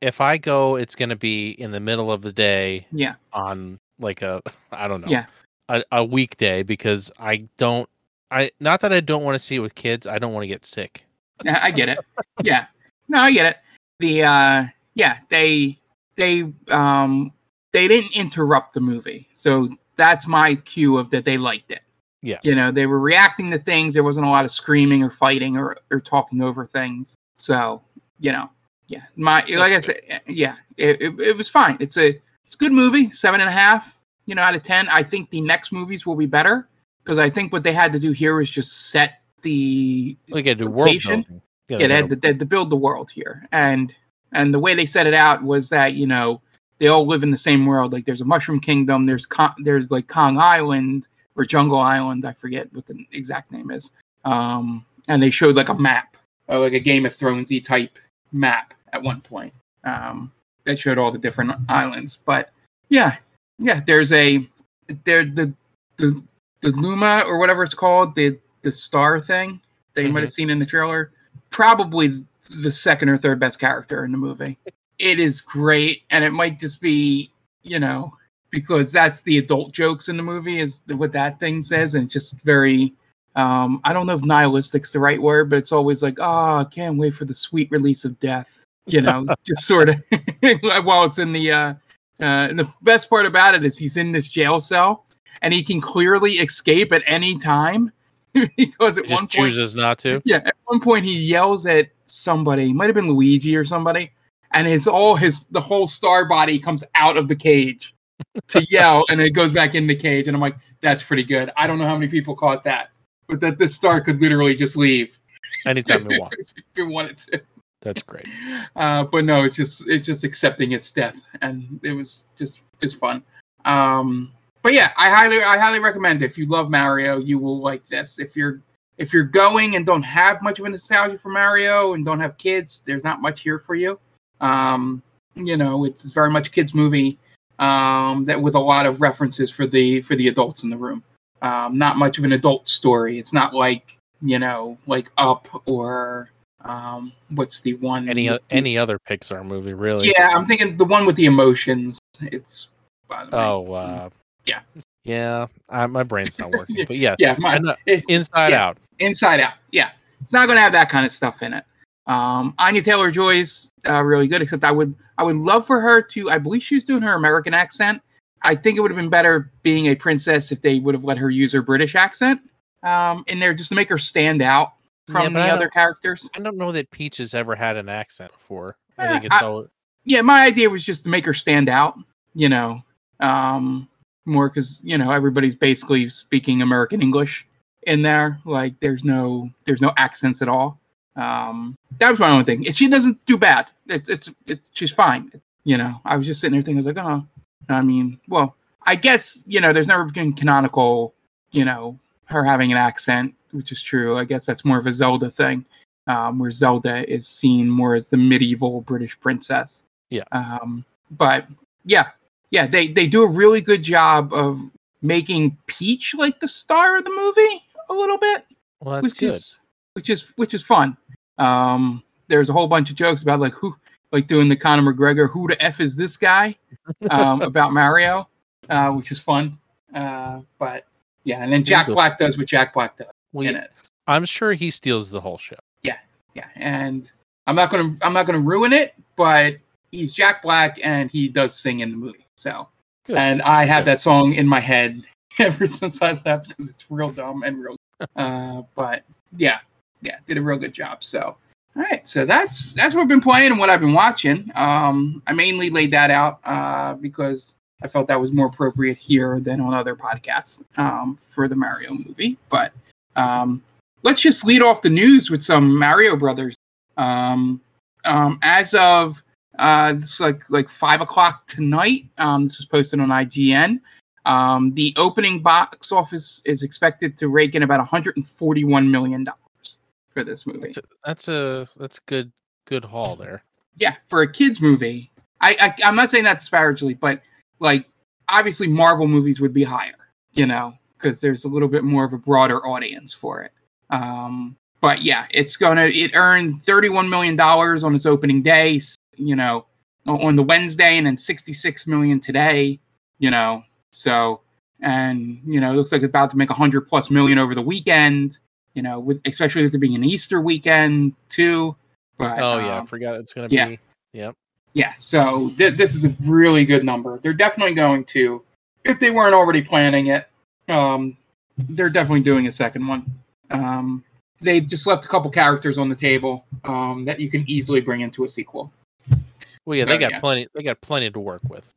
if I go, it's gonna be in the middle of the day yeah, on like a I don't know Yeah. a, a weekday because I don't I not that I don't want to see it with kids. I don't want to get sick. Yeah, I get it. yeah. No, I get it. The uh yeah, they they um they didn't interrupt the movie. So that's my cue of that they liked it. Yeah. You know, they were reacting to things. There wasn't a lot of screaming or fighting or, or talking over things. So, you know, yeah. My like I said, yeah, it, it, it was fine. It's a it's a good movie, seven and a half, you know, out of ten. I think the next movies will be better because I think what they had to do here was just set the We got to do world building. yeah, they had, to, they had to build the world here, and and the way they set it out was that you know they all live in the same world. Like there's a Mushroom Kingdom, there's Con- there's like Kong Island or Jungle Island, I forget what the exact name is. Um, and they showed like a map, uh, like a Game of Thronesy type map at one point. Um, that showed all the different islands. But yeah, yeah, there's a there the the the Luma or whatever it's called, the the star thing that you might have seen in the trailer. Probably the second or third best character in the movie. It is great, and it might just be you know because that's the adult jokes in the movie is what that thing says, and it's just very. Um, I don't know if nihilistic's the right word, but it's always like, oh, I can't wait for the sweet release of death. You know, just sort of while it's in the uh, uh, and the best part about it is he's in this jail cell and he can clearly escape at any time because at one point, chooses not to. yeah, at one point he yells at somebody, might have been Luigi or somebody, and it's all his the whole star body comes out of the cage to yell, and it goes back in the cage, and I'm like, that's pretty good. I don't know how many people caught that, but that this star could literally just leave Anytime it wants. if it wanted to That's great. uh, but no, it's just it's just accepting its death, and it was just just fun. Um, but yeah, I highly I highly recommend it. if you love Mario, you will like this. If you're if you're going and don't have much of a nostalgia for Mario and don't have kids, there's not much here for you. Um, you know, it's very much a kids movie um, that with a lot of references for the for the adults in the room. Um, not much of an adult story. It's not like you know like Up or um, what's the one Any with any other Pixar movie, really? yeah, I'm thinking the one with the emotions. It's by the way. Oh, uh, Yeah. yeah. I, my brain's not working, but yes, yeah, my, Inside yeah. Out. Inside Out. Yeah, it's not going to have that kind of stuff in it. Um, Anya Taylor Joy's uh, really good, except I would I would love for her to. I believe she was doing her American accent. I think it would have been better being a princess if they would have let her use her British accent um, in there just to make her stand out from Yeah, the other characters. I don't know that Peach has ever had an accent before. I Eh, think it's I- all. yeah, my idea was just to make her stand out, you know, um, more because you know everybody's basically speaking American English in there. Like, there's no there's no accents at all. Um, that was my only thing. She doesn't do bad. It's it's, it's she's fine. You know, I was just sitting there thinking, I was like, oh, I mean, well, I guess you know, there's never been canonical, you know, her having an accent, which is true. I guess that's more of a Zelda thing, um, where Zelda is seen more as the medieval British princess. Yeah. Um, but yeah, yeah, they they do a really good job of making Peach like the star of the movie a little bit, Well, that's which good. is which is which is fun. Um, there's a whole bunch of jokes about like who like doing the Conor McGregor, who the f is this guy, um, about Mario, uh, which is fun. Uh, but yeah, and then Jack. Black does what Jack Black does We, in it. I'm sure he steals the whole show. Yeah, yeah, and I'm not gonna I'm not gonna ruin it, but he's Jack Black and he does sing in the movie. So Good. and I have Good. that song in my head ever since I left because it's real dumb and real. Uh, but yeah, yeah, did a real good job. So all right, so that's that's what I've been playing and what I've been watching. Um, I mainly laid that out uh, because I felt that was more appropriate here than on other podcasts um, for the Mario movie. But um, let's just lead off the news with some Mario Brothers. Um, um, as of uh, it's like like five o'clock tonight. Um, this was posted on IGN. Um, the opening box office is expected to rake in about 141 million dollars for this movie. That's a, that's a that's good good haul there. Yeah, for a kids movie. I, I I'm not saying that disparagingly, but like obviously Marvel movies would be higher, you know, because there's a little bit more of a broader audience for it. Um, but yeah, it's gonna it earned 31 million dollars on its opening day, you know, on the Wednesday, and then 66 million today, you know. So and you know, it looks like it's about to make 100 plus million over the weekend, you know, with especially with it being an Easter weekend too. But Oh yeah, I um, forgot it's gonna yeah. be. Yep. yeah, so th- this is a really good number. They're definitely going to, if they weren't already planning it, um, they're definitely doing a second one. Um, they just left a couple characters on the table um, that you can easily bring into a sequel. Well, yeah, So, they got yeah. plenty. They got plenty to work with.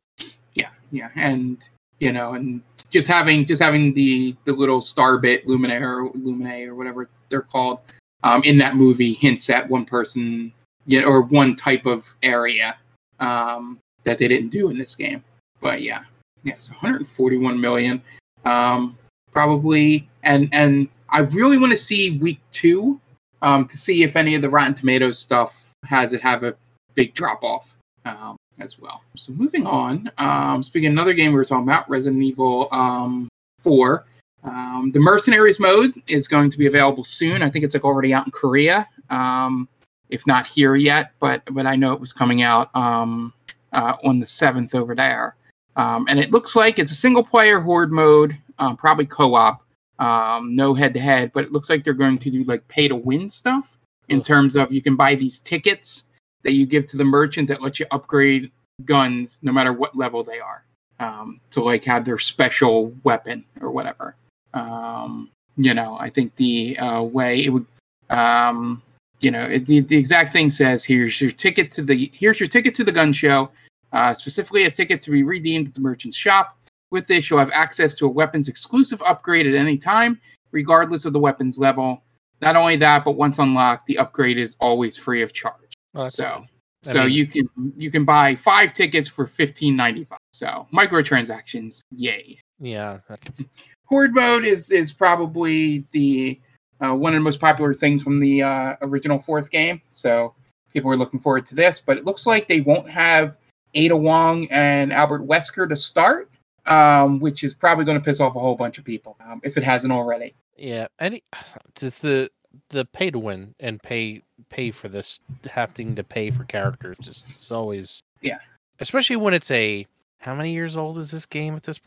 Yeah, yeah, and you know, and just having just having the the little star bit Luminaire, Lumine, or whatever they're called, um, in that movie hints at one person, you know, or one type of area um, that they didn't do in this game. But yeah, yeah, so 141 million, um, probably, and and I really want to see week two um, to see if any of the Rotten Tomatoes stuff has it have a big drop off um, as well. So moving on, um, speaking of another game we were talking about, Resident Evil um, 4. Um, the Mercenaries mode is going to be available soon. I think it's like already out in Korea, um, if not here yet. But but I know it was coming out um, uh, on the seventh over there. Um, and it looks like it's a single player horde mode, um, probably co-op, um, no head to head. But it looks like they're going to do like pay to win stuff in terms of you can buy these tickets that you give to the merchant that lets you upgrade guns no matter what level they are um, to like have their special weapon or whatever. Um, you know, I think the uh, way it would, um, you know, it, the, the exact thing says here's your ticket to the here's your ticket to the gun show, uh, specifically a ticket to be redeemed at the merchant's shop. With this, you'll have access to a weapons exclusive upgrade at any time, regardless of the weapon's level. Not only that, but once unlocked, the upgrade is always free of charge. Oh, so, good. I so mean- you can you can buy five tickets for fifteen ninety five. So microtransactions, yay! Yeah. Horde mode is is probably the uh, one of the most popular things from the uh, original fourth game. So people are looking forward to this, but it looks like they won't have Ada Wong and Albert Wesker to start, um, which is probably going to piss off a whole bunch of people um, if it hasn't already. Yeah. Any just the the pay to win and pay pay for this having to pay for characters just it's always Yeah. Especially when it's a how many years old is this game at this?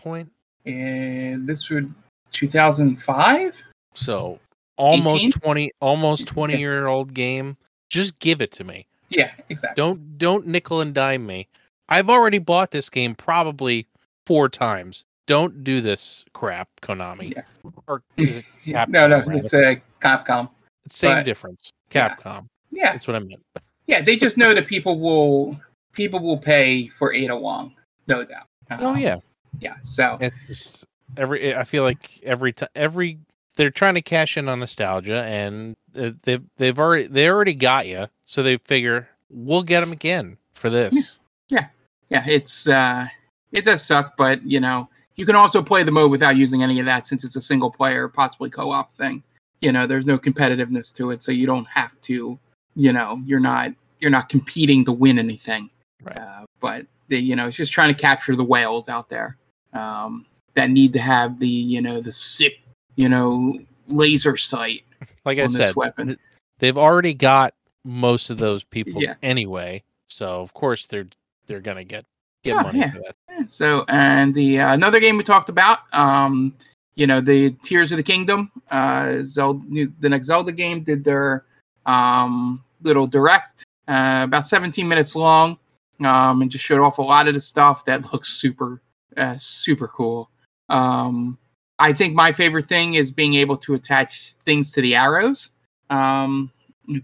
And this would 2005. So almost 18? 20 almost 20 year old game. Just give it to me. Yeah, exactly. Don't don't nickel and dime me. I've already bought this game probably four times. Don't do this crap, Konami. Yeah. Or is it Capcom, no, no, it's uh, Capcom. Same But- difference? Capcom. Yeah, That's what I meant. yeah. They just know that people will people will pay for Ada Wong, no doubt. Oh Um, yeah. yeah. So It's every. I feel like every time every they're trying to cash in on nostalgia, and uh, they've they've already they already got you, so they figure we'll get them again for this. Yeah. Yeah, it's uh, it does suck, but you know you can also play the mode without using any of that since it's a single player, possibly co-op thing. You know, there's no competitiveness to it, so you don't have to. You know, you're not you're not competing to win anything. Right. Uh, but the, you know, it's just trying to capture the whales out there um, that need to have the you know the sick you know laser sight Like I said, weapon. they've already got most of those people Yeah. anyway, so of course they're they're gonna get get Oh, money yeah. for that. So, and the uh, another game we talked about, um, you know, the Tears of the Kingdom, uh, Zelda, the next Zelda game did their um, little direct, uh, about 17 minutes long, um, and just showed off a lot of the stuff that looks super, uh, super cool. Um, I think my favorite thing is being able to attach things to the arrows um,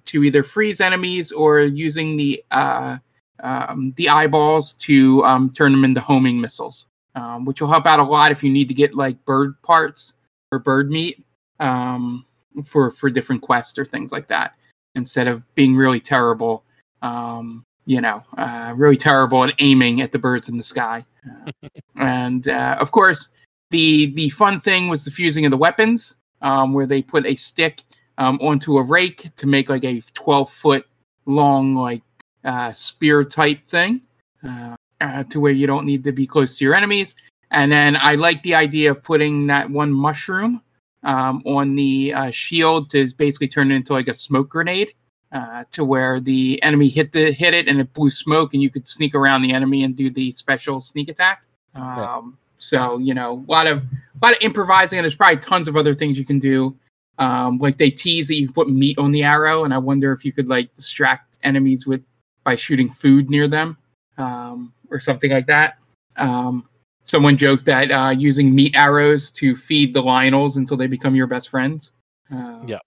to either freeze enemies or using the uh, um, the eyeballs to um, turn them into homing missiles, um, which will help out a lot if you need to get like bird parts or bird meat um, for for different quests or things like that. Instead of being really terrible, um, you know, uh, really terrible at aiming at the birds in the sky. Uh, and uh, of course, the the fun thing was the fusing of the weapons, um, where they put a stick um, onto a rake to make like a 12 foot long like uh, spear type thing, uh, uh, to where you don't need to be close to your enemies. And then I like the idea of putting that one mushroom um, on the uh, shield to basically turn it into like a smoke grenade. Uh, to where the enemy hit the hit it and it blew smoke and you could sneak around the enemy and do the special sneak attack. Um, so you know, a lot of a lot of improvising, and there's probably tons of other things you can do. Um, like they tease that you put meat on the arrow, and I wonder if you could like distract enemies with by shooting food near them um, or something like that. Um, someone joked that uh, using meat arrows to feed the Lynels until they become your best friends. Uh, Yeah.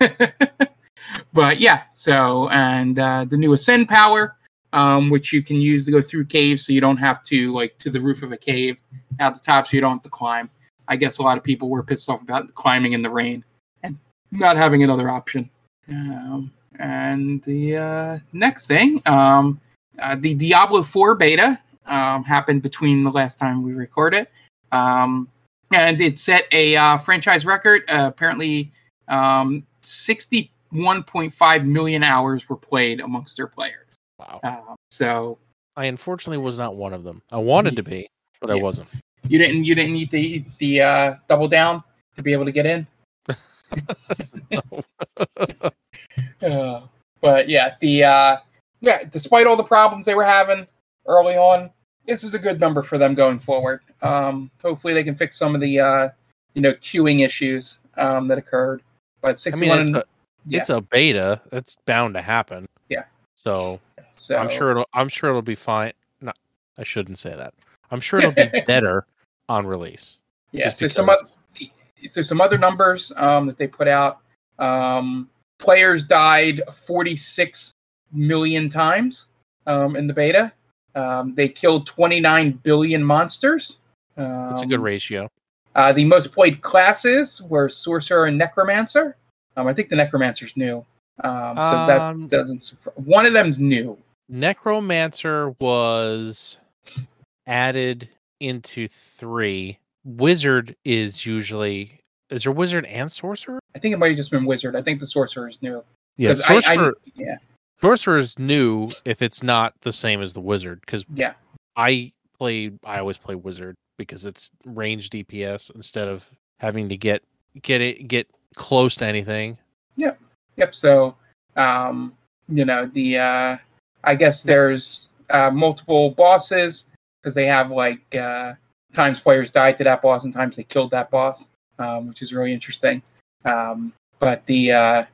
but yeah, so and uh, the new ascend power, um, which you can use to go through caves, so you don't have to like to the roof of a cave at the top, so you don't have to climb. I guess a lot of people were pissed off about climbing in the rain and not having another option. Um, and the uh, next thing, um, uh, the Diablo 4 beta um, happened between the last time we recorded. Um, and it set a uh, franchise record. Uh, apparently, um, 61.5 million hours were played amongst their players. Wow. Uh, so I unfortunately was not one of them. I wanted to be, but I wasn't. you didn't you didn't need the the uh, double down to be able to get in. Uh, but yeah, the uh, yeah, despite all the problems they were having early on, this is a good number for them going forward. Um, hopefully, they can fix some of the uh, you know queuing issues um, that occurred. But I mean, it's a, yeah. it's a beta. It's bound to happen. Yeah. So so I'm sure it'll. I'm sure it'll be fine. No, I shouldn't say that. I'm sure it'll be better on release. Yeah, so some other, so some other numbers um, that they put out. Um, players died 46 million times um, in the beta. Um, they killed 29 billion monsters. Um, It's a good ratio. Uh, the most played classes were sorcerer and necromancer. Um, I think the necromancer's new, um, so Um, that doesn't. One of them's new. Necromancer was added into three. Wizard is usually is there wizard and sorcerer? I think it might have just been wizard. I think the sorcerer is new. Yeah, 'Cause I- I- sorcerer. yeah, sorcerer is new if it's not the same as the wizard. Because yeah, I play, I always play wizard because it's range DPS instead of having to get get it get close to anything. Yep. Yep. So, um, you know, the uh, I guess there's uh, multiple bosses because they have like uh, times players died to that boss and times they killed that boss, um, which is really interesting. Um, but the uh,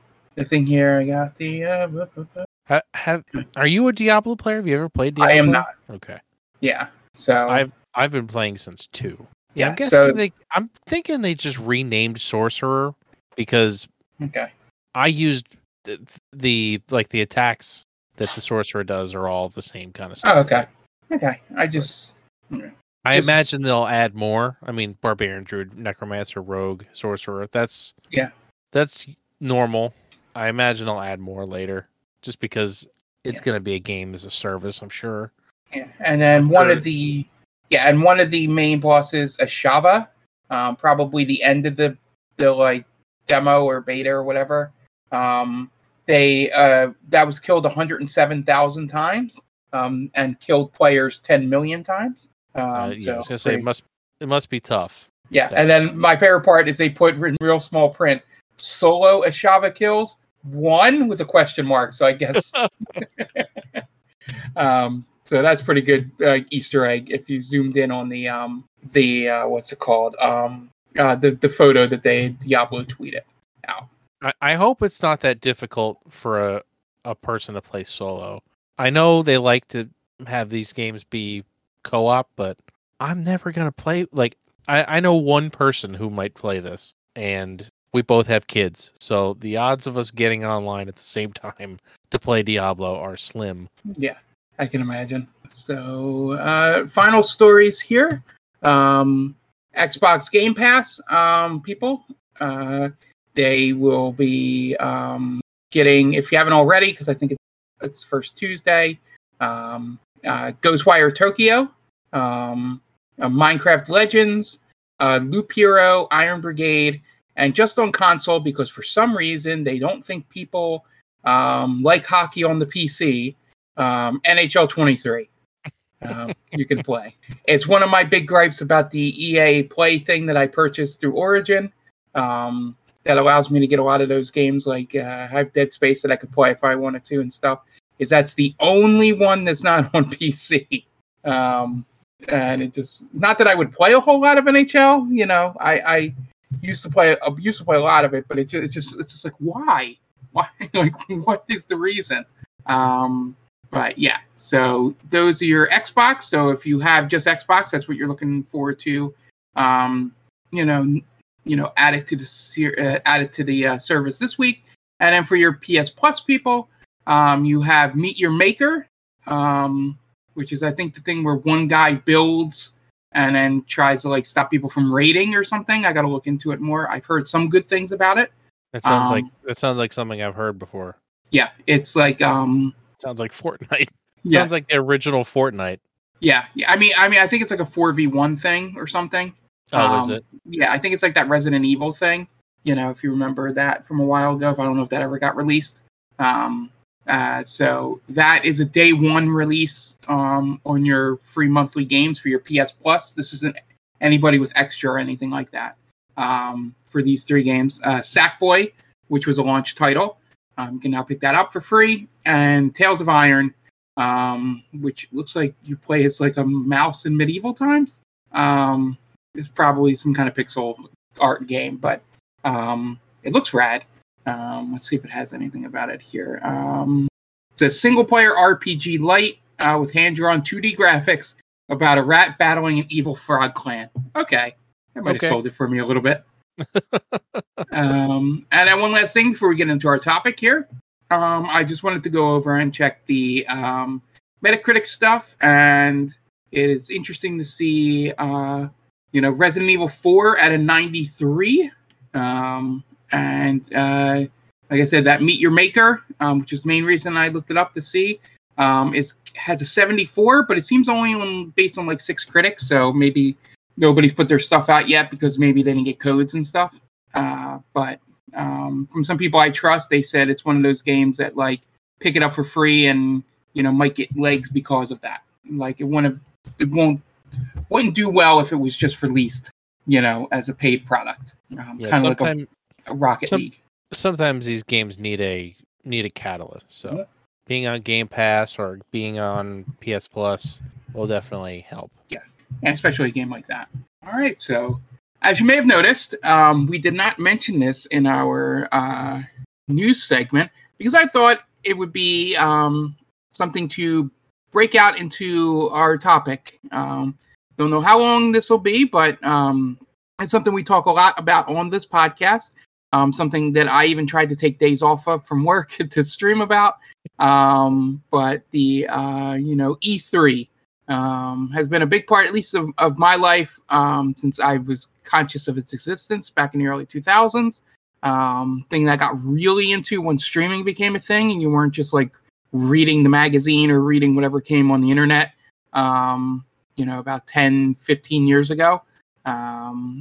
thing here, I got the. Uh, bu- bu- bu- Ha, have are you a Diablo player? Have you ever played Diablo? I am not. Okay, Yeah. So I've I've been playing since two. Yeah, yeah. I'm guessing So they. I'm thinking they just renamed sorcerer because okay. I used the, the like the attacks that the sorcerer does are all the same kind of stuff. Oh, okay. Okay. I just. I Just- imagine they'll add more. I mean, barbarian, druid, necromancer, rogue, sorcerer. That's Yeah. that's normal. I imagine I'll add more later, just because it's Yeah. going to be a game as a service. I'm sure. Yeah, and then one Sure. of the yeah, and one of the main bosses, Ashava, um, probably the end of the the like demo or beta or whatever. Um, they uh, that was killed 107,000 times, um, and killed players 10 million times. Um, Uh, yeah, so I was gonna say it must it must be tough. yeah, and then my favorite part is they put in real small print solo Ashava kills one with a question mark. So I guess um, so that's pretty good uh, Easter egg if you zoomed in on the um, the uh, what's it called um, uh, the the photo that they Diablo tweeted out. I, I hope it's not that difficult for a a person to play solo. I know they like to have these games be co-op, but I'm never gonna play like I, I know one person who might play this, and we both have kids, so the odds of us getting online at the same time to play Diablo are slim. Yeah, I can imagine. So, uh, final stories here. Um, Xbox Game Pass um, people, uh, they will be um, getting, if you haven't already, because I think it's it's first Tuesday, um, uh, Ghostwire Tokyo, um, uh, Minecraft Legends, uh, Loop Hero, Iron Brigade, and just on console because for some reason they don't think people um, like hockey on the PC. Um, NHL 23. Um, you can play. It's one of my big gripes about the EA Play thing that I purchased through Origin. Um, that allows me to get a lot of those games. Like uh, I have Dead Space that I could play if I wanted to and stuff. Is that's the only one that's not on PC. Um, and it just not that I would play a whole lot of NHL. You know, I, I used to play I used to play a lot of it, but it just, it's just it's just like why why like what is the reason? Um, but yeah, so those are your Xbox. So if you have just Xbox, that's what you're looking forward to. Um, you know, you know, add it to the uh, add it to the uh, service this week. And then for your PS Plus people, um, you have Meet Your Maker, um, which is I think the thing where one guy builds and then tries to like stop people from raiding or something. I got to look into it more. I've heard some good things about it. That sounds Um, like that sounds like something I've heard before. Yeah, it's like um, sounds like Fortnite. yeah, Sounds like the original Fortnite. yeah, yeah. I mean, I mean, I think it's like a four v one thing or something. Oh, is Um, it? Yeah, I think it's like that Resident Evil thing. You know, if you remember that from a while ago. If I don't know if that ever got released. Um, uh, so that is a day one release um, on your free monthly games for your PS Plus. This isn't anybody with extra or anything like that um, for these three games. Uh, Sackboy, which was a launch title, um, you can now pick that up for free, and Tails of Iron, um, which looks like you play as like a mouse in medieval times. Um, it's probably some kind of pixel art game, but um, it looks rad. Um, let's see if it has anything about it here. Um, it's a single player RPG light uh, with hand drawn 2D graphics about a rat battling an evil frog clan. Okay. That might Okay. have sold it for me a little bit. um, and then one last thing before we get into our topic here. Um, I just wanted to go over and check the um, Metacritic stuff, and it is interesting to see, uh, you know, Resident Evil 4 at a 93. Um, and uh, like I said, that Meet Your Maker, um, which is the main reason I looked it up to see, um, is has a 74, but it seems only on, based on like six critics, so maybe nobody's put their stuff out yet because maybe they didn't get codes and stuff. Uh, but um, from some people I trust, they said it's one of those games that like pick it up for free and you know might get legs because of that. Like it wouldn't have, it won't wouldn't do well if it was just released, you know, as a paid product. Um, Yeah, kind of like a Rocket some- League. sometimes these games need a need a catalyst. So Yeah. being on Game Pass or being on PS Plus will definitely help. and especially a game like that. All right, so as you may have noticed, um, we did not mention this in our uh, news segment because I thought it would be um, something to break out into our topic. Um, don't know how long this will be, but um, it's something we talk a lot about on this podcast. Um, something that I even tried to take days off of from work to stream about. Um, but the uh, you know E3 um, has been a big part, at least of, of my life, um, since I was conscious of its existence back in the early 2000s. Um, thing that I got really into when streaming became a thing, and you weren't just like reading the magazine or reading whatever came on the internet, um, you know, about 10, 15 years ago.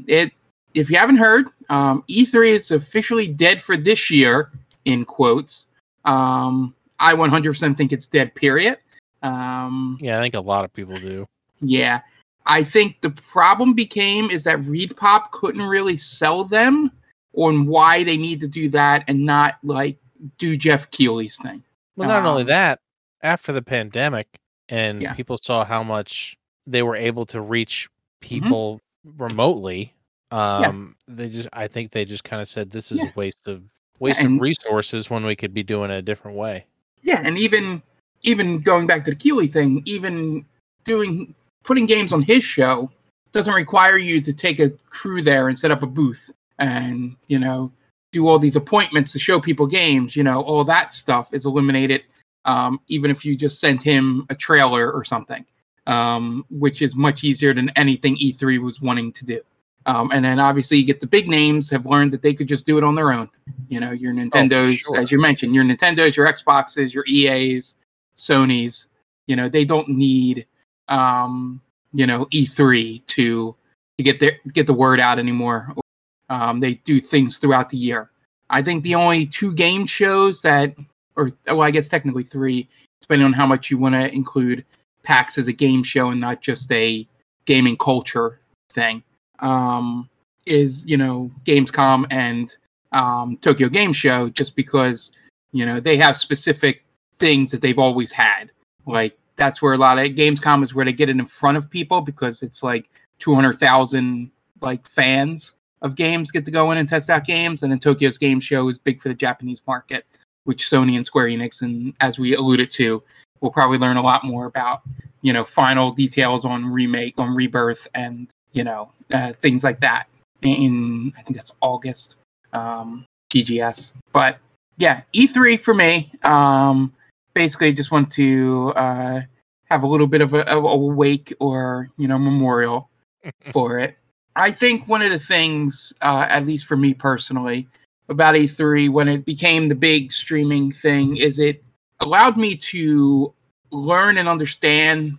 It, if you haven't heard, um, E3 is officially dead for this year, in quotes. Um, I 100% think it's dead, period. Um, Yeah, I think a lot of people do. yeah. I think the problem became is that ReedPop couldn't really sell them on why they need to do that and not like do Jeff Keighley's thing. Well, not only Um, that, after the pandemic and Yeah. people saw how much they were able to reach Mm-hmm. people remotely, um, they just I think they just kind of said this is Yeah. a waste of waste and- of resources when we could be doing it a different way. Yeah, and even even going back to the Keighley thing, even doing putting games on his show doesn't require you to take a crew there and set up a booth and you know do all these appointments to show people games. You know, all that stuff is eliminated. Um, even if you just sent him a trailer or something, um, which is much easier than anything E3 was wanting to do. Um, and then obviously you get the big names have learned that they could just do it on their own. You know, your Nintendos, oh, sure. as you mentioned, your Nintendos, your Xboxes, your EAs, Sony's. You know, they don't need um, you know E3 to to get their get the word out anymore. Um, they do things throughout the year. I think the only two game shows that, or well, I guess technically three, depending on how much you want to include PAX as a game show and not just a gaming culture thing um, is you know Gamescom and um, Tokyo Game Show, just because you know they have specific things that they've always had. Like that's where a lot of Gamescom is where they get it in front of people because it's like two hundred thousand like fans of games get to go in and test out games, and then Tokyo's Game Show is big for the Japanese market, which Sony and Square Enix, and as we alluded to, we'll probably learn a lot more about you know final details on remake on rebirth and you know uh, things like that in I think that's August um, TGS. But yeah, E3 for me. Um, basically, just want to uh, have a little bit of a, a wake or you know memorial for it. I think one of the things, uh, at least for me personally, about E3 when it became the big streaming thing is it allowed me to learn and understand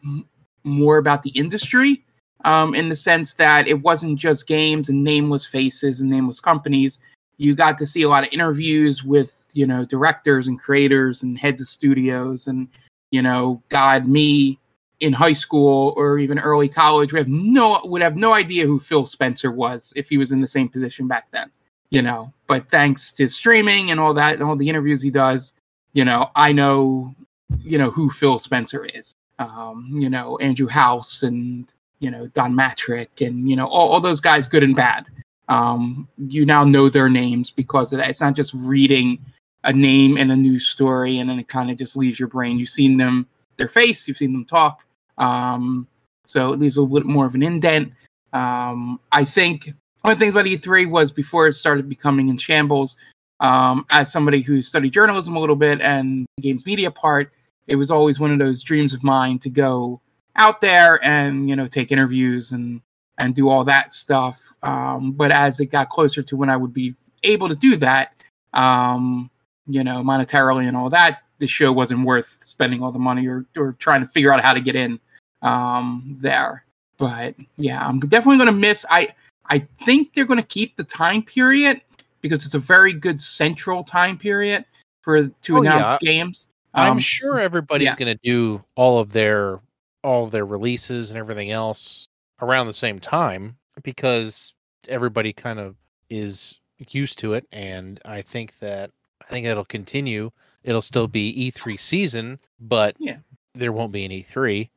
more about the industry um, in the sense that it wasn't just games and nameless faces and nameless companies. You got to see a lot of interviews with you know directors and creators and heads of studios and you know God me in high school or even early college would have no would have no idea who Phil Spencer was if he was in the same position back then. You know, but thanks to streaming and all that and all the interviews he does, you know, I know you know who Phil Spencer is. Um, you know, Andrew House and you know Don Mattrick and you know all, all those guys, good and bad. Um, you now know their names because of that. It's not just reading a name in a news story and then it kind of just leaves your brain. You've seen them, their face, you've seen them talk. Um, so it leaves a little bit more of an indent. Um, I think one of the things about E3 was before it started becoming in shambles. Um, as somebody who studied journalism a little bit and games media part, it was always one of those dreams of mine to go out there and you know take interviews and and do all that stuff. Um, but as it got closer to when I would be able to do that, um, you know, monetarily and all that, the show wasn't worth spending all the money or, or trying to figure out how to get in um, there. But yeah, I'm definitely going to miss. I I think they're going to keep the time period because it's a very good central time period for to oh, announce yeah. games. I'm um, sure everybody's yeah. going to do all of their all of their releases and everything else around the same time because everybody kind of is used to it and I think that I think it'll continue. It'll still be E3 season, but yeah. there won't be an E3.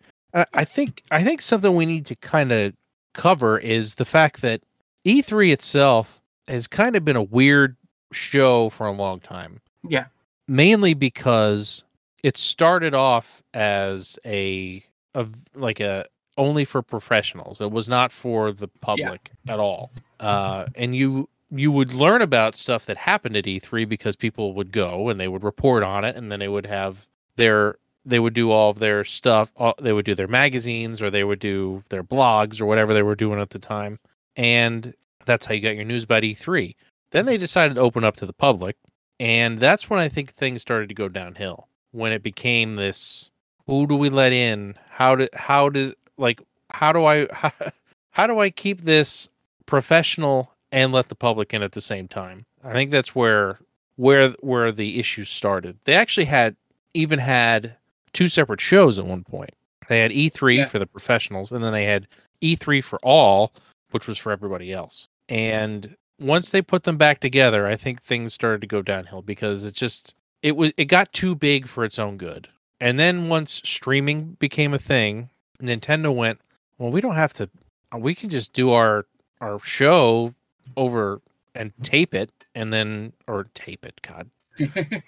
I think I think something we need to kind of cover is the fact that E3 itself has kind of been a weird show for a long time. Yeah. Mainly because it started off as a of like a only for professionals. It was not for the public yeah. at all. Uh, and you you would learn about stuff that happened at E3 because people would go and they would report on it, and then they would have their they would do all of their stuff. All, they would do their magazines or they would do their blogs or whatever they were doing at the time, and that's how you got your news about E3. Then they decided to open up to the public, and that's when I think things started to go downhill. When it became this who do we let in? How do how does like how do I how, how do I keep this professional and let the public in at the same time? I think that's where where where the issues started. They actually had even had two separate shows at one point. They had E3 yeah. for the professionals and then they had E3 for all, which was for everybody else. And once they put them back together, I think things started to go downhill because it just it was it got too big for its own good. And then once streaming became a thing, Nintendo went, well, we don't have to. Uh, we can just do our our show over and tape it, and then or tape it. God,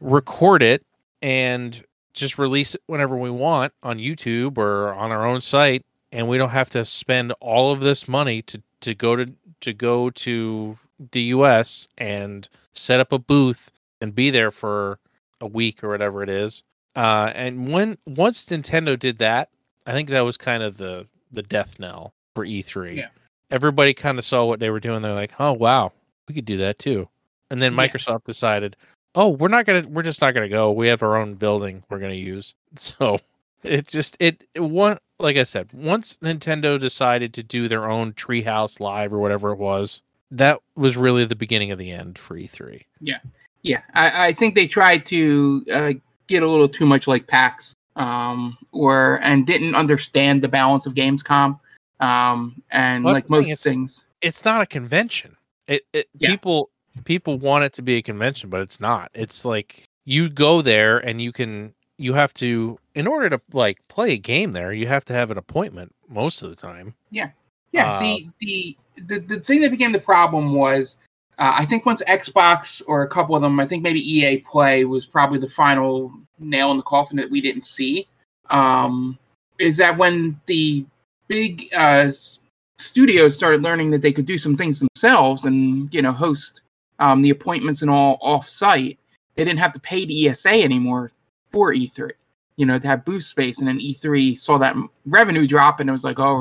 record it and just release it whenever we want on YouTube or on our own site, and we don't have to spend all of this money to to go to to go to the US and set up a booth and be there for a week or whatever it is. Uh, and when once Nintendo did that, I think that was kind of the the death knell for E3. Yeah. Everybody kind of saw what they were doing. They're like, "Oh wow, we could do that too." And then Yeah. Microsoft decided, "Oh, we're not gonna. We're just not gonna go. We have our own building. We're gonna use." So it just it, it one like I said, once Nintendo decided to do their own Treehouse Live or whatever it was, that was really the beginning of the end for E E3. Yeah, I, I think they tried to uh, get a little too much like PAX, um, or and didn't understand the balance of Gamescom, um, and Well, like most is- things. It's not a convention. It, it Yeah. people people want it to be a convention, but it's not. It's like you go there and you can you have to in order to like play a game there, you have to have an appointment most of the time. Yeah, Uh, the, the the the thing that became the problem was, uh, I think once Xbox or a couple of them, I think maybe EA Play was probably the final nail in the coffin that we didn't see. Um, is that when the big uh, studios started learning that they could do some things themselves and you know host um, the appointments and all off site, they didn't have to pay to ESA anymore for E3 you know, to have booth space. And then E3 saw that revenue drop and it was like, oh,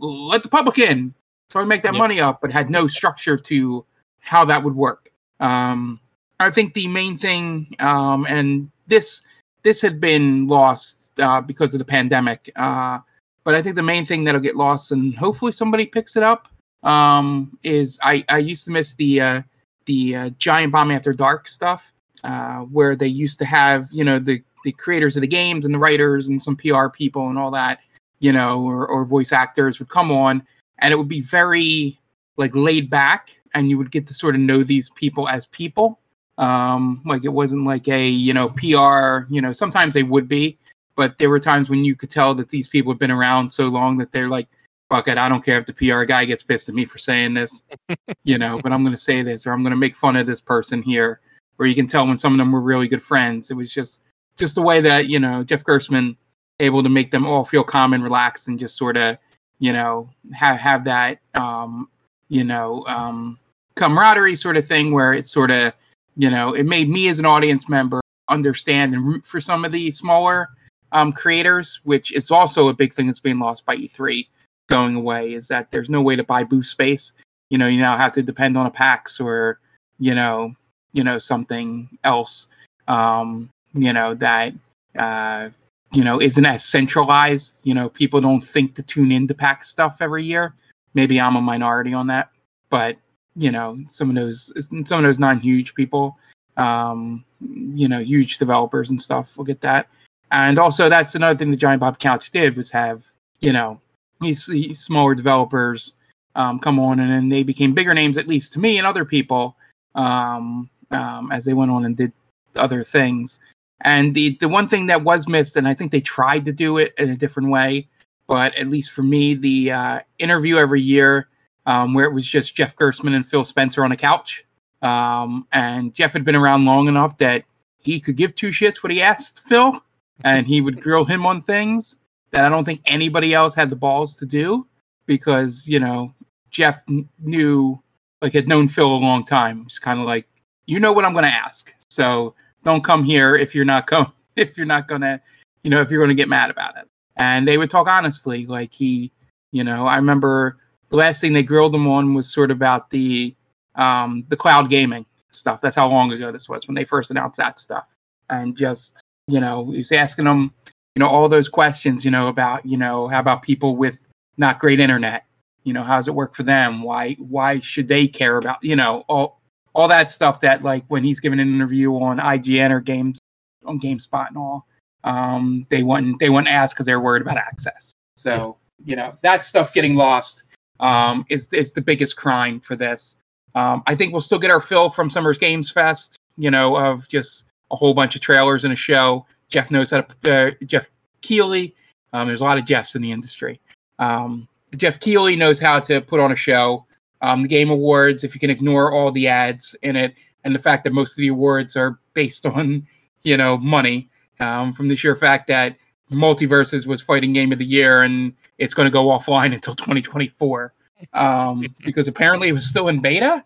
let the public in. So we make that Yep. money up, but had no structure to how that would work. Um, I think the main thing, um, and this this had been lost uh, because of the pandemic. Uh, but I think the main thing that'll get lost, and hopefully somebody picks it up, um, is I, I used to miss the uh, the uh, Giant Bomb After Dark stuff, uh, where they used to have you know the the creators of the games and the writers and some PR people and all that, you know, or, or voice actors would come on, and it would be very like laid back, and you would get to sort of know these people as people. Um, like it wasn't like a you know PR, you know, sometimes they would be, but there were times when you could tell that these people have been around so long that they're like, fuck it, I don't care if the PR guy gets pissed at me for saying this, you know, but I'm going to say this or I'm going to make fun of this person here. Where you can tell when some of them were really good friends. It was just just the way that you know Jeff Gerstmann able to make them all feel calm and relaxed and just sort of you know have have that um, you know um, camaraderie sort of thing where it's sort of you know it made me as an audience member understand and root for some of the smaller um, creators, which is also a big thing that's being lost by E3 going away. Is that there's no way to buy booth space. You know, you now have to depend on a PAX or you know, you know something else. Um, you know that uh, you know isn't as centralized. You know, people don't think to tune into PAX stuff every year. Maybe I'm a minority on that, but you know, some of those some of those non-huge people, um, you know, huge developers and stuff will get that. And also, that's another thing the Giant Bomb Couch did was have you know these, these smaller developers um, come on, and then they became bigger names, at least to me and other people, um, um, as they went on and did other things. And the the one thing that was missed, and I think they tried to do it in a different way, but at least for me, the uh, interview every year um, where it was just Jeff Gerstmann and Phil Spencer on a couch. Um, and Jeff had been around long enough that he could give two shits what he asked Phil, and he would grill him on things that I don't think anybody else had the balls to do because, you know, Jeff kn- knew, like, had known Phil a long time. It's kind of like, you know what I'm going to ask. So don't come here if you're not going, if you're not going to, you know, if you're going to get mad about it. And they would talk honestly. Like, he, you know, I remember the last thing they grilled him on was sort of about the um the cloud gaming stuff. That's how long ago this was when they first announced that stuff. And just, you know, he's asking them, you know, all those questions, you know, about, you know, how about people with not great internet? You know, how does it work for them? Why why should they care about, you know, all all that stuff that like when he's giving an interview on IGN or games on GameSpot and all, um, they wouldn't they wouldn't ask because they're worried about access. So, you know, that stuff getting lost um, is is the biggest crime for this. Um, I think we'll still get our fill from Summer's Games Fest, you know, of just a whole bunch of trailers and a show. Jeff knows how to, uh, Jeff Keighley. Um, there's a lot of Jeffs in the industry. Um, Jeff Keighley knows how to put on a show. Um, the Game Awards, if you can ignore all the ads in it and the fact that most of the awards are based on, you know, money, um, from the sheer fact that MultiVersus was fighting Game of the Year and it's going to go offline until 2024 um, because apparently it was still in beta.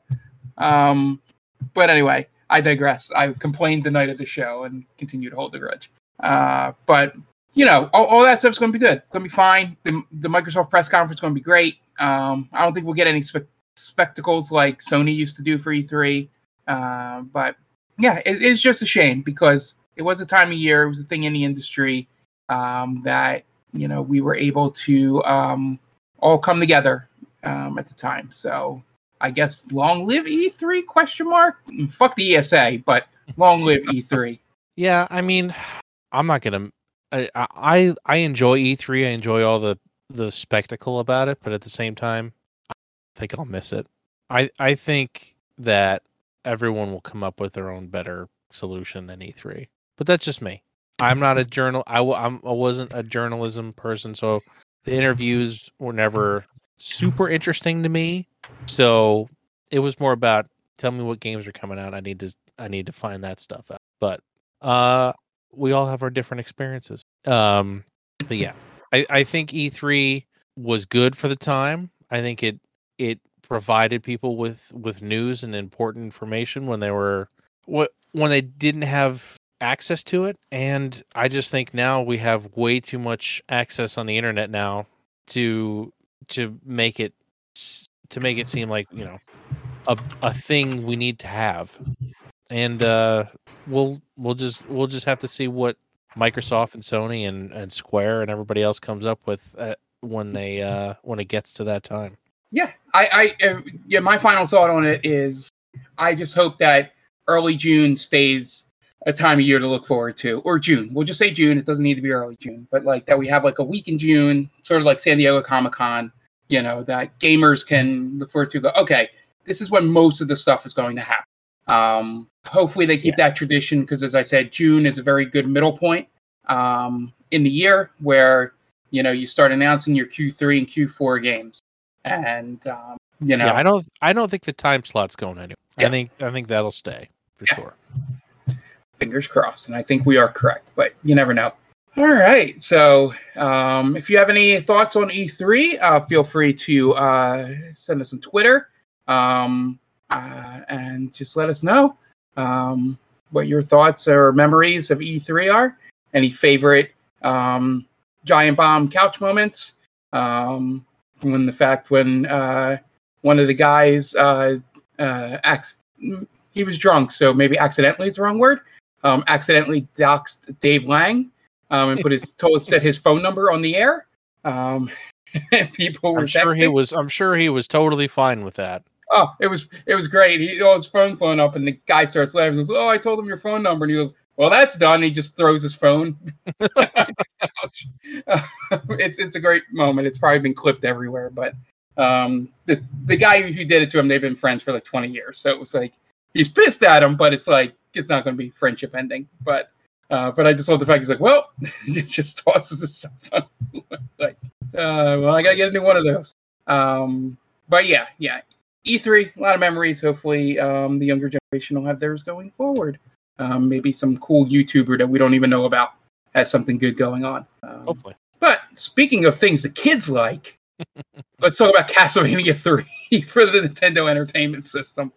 Um, but anyway, I digress. I complained the night of the show and continue to hold the grudge. Uh, but you know, all, all that stuff's going to be good. Going to be fine. The, the Microsoft press conference is going to be great. Um, I don't think we'll get any spe- spectacles like Sony used to do for E3. Uh, but yeah, it, it's just a shame because it was a time of year, it was a thing in the industry um, that you know we were able to um, all come together um, at the time. So I guess long live E3 question mark. Mm, fuck the ESA, but long live E3. Yeah, I mean, I'm not gonna. I I, I enjoy E3. I enjoy all the the spectacle about it, but at the same time, I think I'll miss it. I I think that everyone will come up with their own better solution than E3. But that's just me. I'm not a journal. I w- I'm, I wasn't a journalism person, so the interviews were never super interesting to me. So it was more about tell me what games are coming out. I need to I need to find that stuff out. But uh, we all have our different experiences. Um, but yeah, I, I think E3 was good for the time. I think it it provided people with with news and important information when they were what when they didn't have access to it and i just think now we have way too much access on the internet now to to make it to make it seem like you know a, a thing we need to have and uh we'll we'll just we'll just have to see what microsoft and sony and and square and everybody else comes up with uh, when they uh when it gets to that time yeah, I, I, uh, yeah. My final thought on it is, I just hope that early June stays a time of year to look forward to, or June. We'll just say June. It doesn't need to be early June, but like that we have like a week in June, sort of like San Diego Comic Con. You know that gamers can look forward to. Go, okay, this is when most of the stuff is going to happen. Um, hopefully they keep yeah. that tradition because, as I said, June is a very good middle point um, in the year where you know you start announcing your Q3 and Q4 games and um, you know, yeah, I don't, I don't think the time slot's going anywhere. Yeah. I think, I think that'll stay for sure. Fingers crossed, and I think we are correct, but you never know. All right, so um, if you have any thoughts on E3, uh, feel free to uh, send us on Twitter um, uh, and just let us know um, what your thoughts or memories of E3 are. Any favorite um, giant bomb couch moments? Um, when the fact when uh, one of the guys uh, uh, he was drunk, so maybe accidentally is the wrong word. Um, accidentally doxed Dave Lang um, and put his told set his phone number on the air. Um, people were. I'm sure he was. I'm sure he was totally fine with that. Oh, it was it was great. He oh, his phone phone up, and the guy starts laughing. He goes, "Oh, I told him your phone number," and he goes, "Well, that's done." He just throws his phone. it's it's a great moment. It's probably been clipped everywhere, but um, the the guy who did it to him, they've been friends for like 20 years. So it was like he's pissed at him, but it's like it's not going to be friendship ending. But uh, but I just love the fact he's like, well, he just tosses phone. like, uh, well, I gotta get a new one of those. Um, but yeah, yeah, E3, a lot of memories. Hopefully, um, the younger generation will have theirs going forward. Um, maybe some cool YouTuber that we don't even know about has something good going on. Um, Hopefully. But speaking of things the kids like, let's talk about Castlevania 3 for the Nintendo Entertainment System.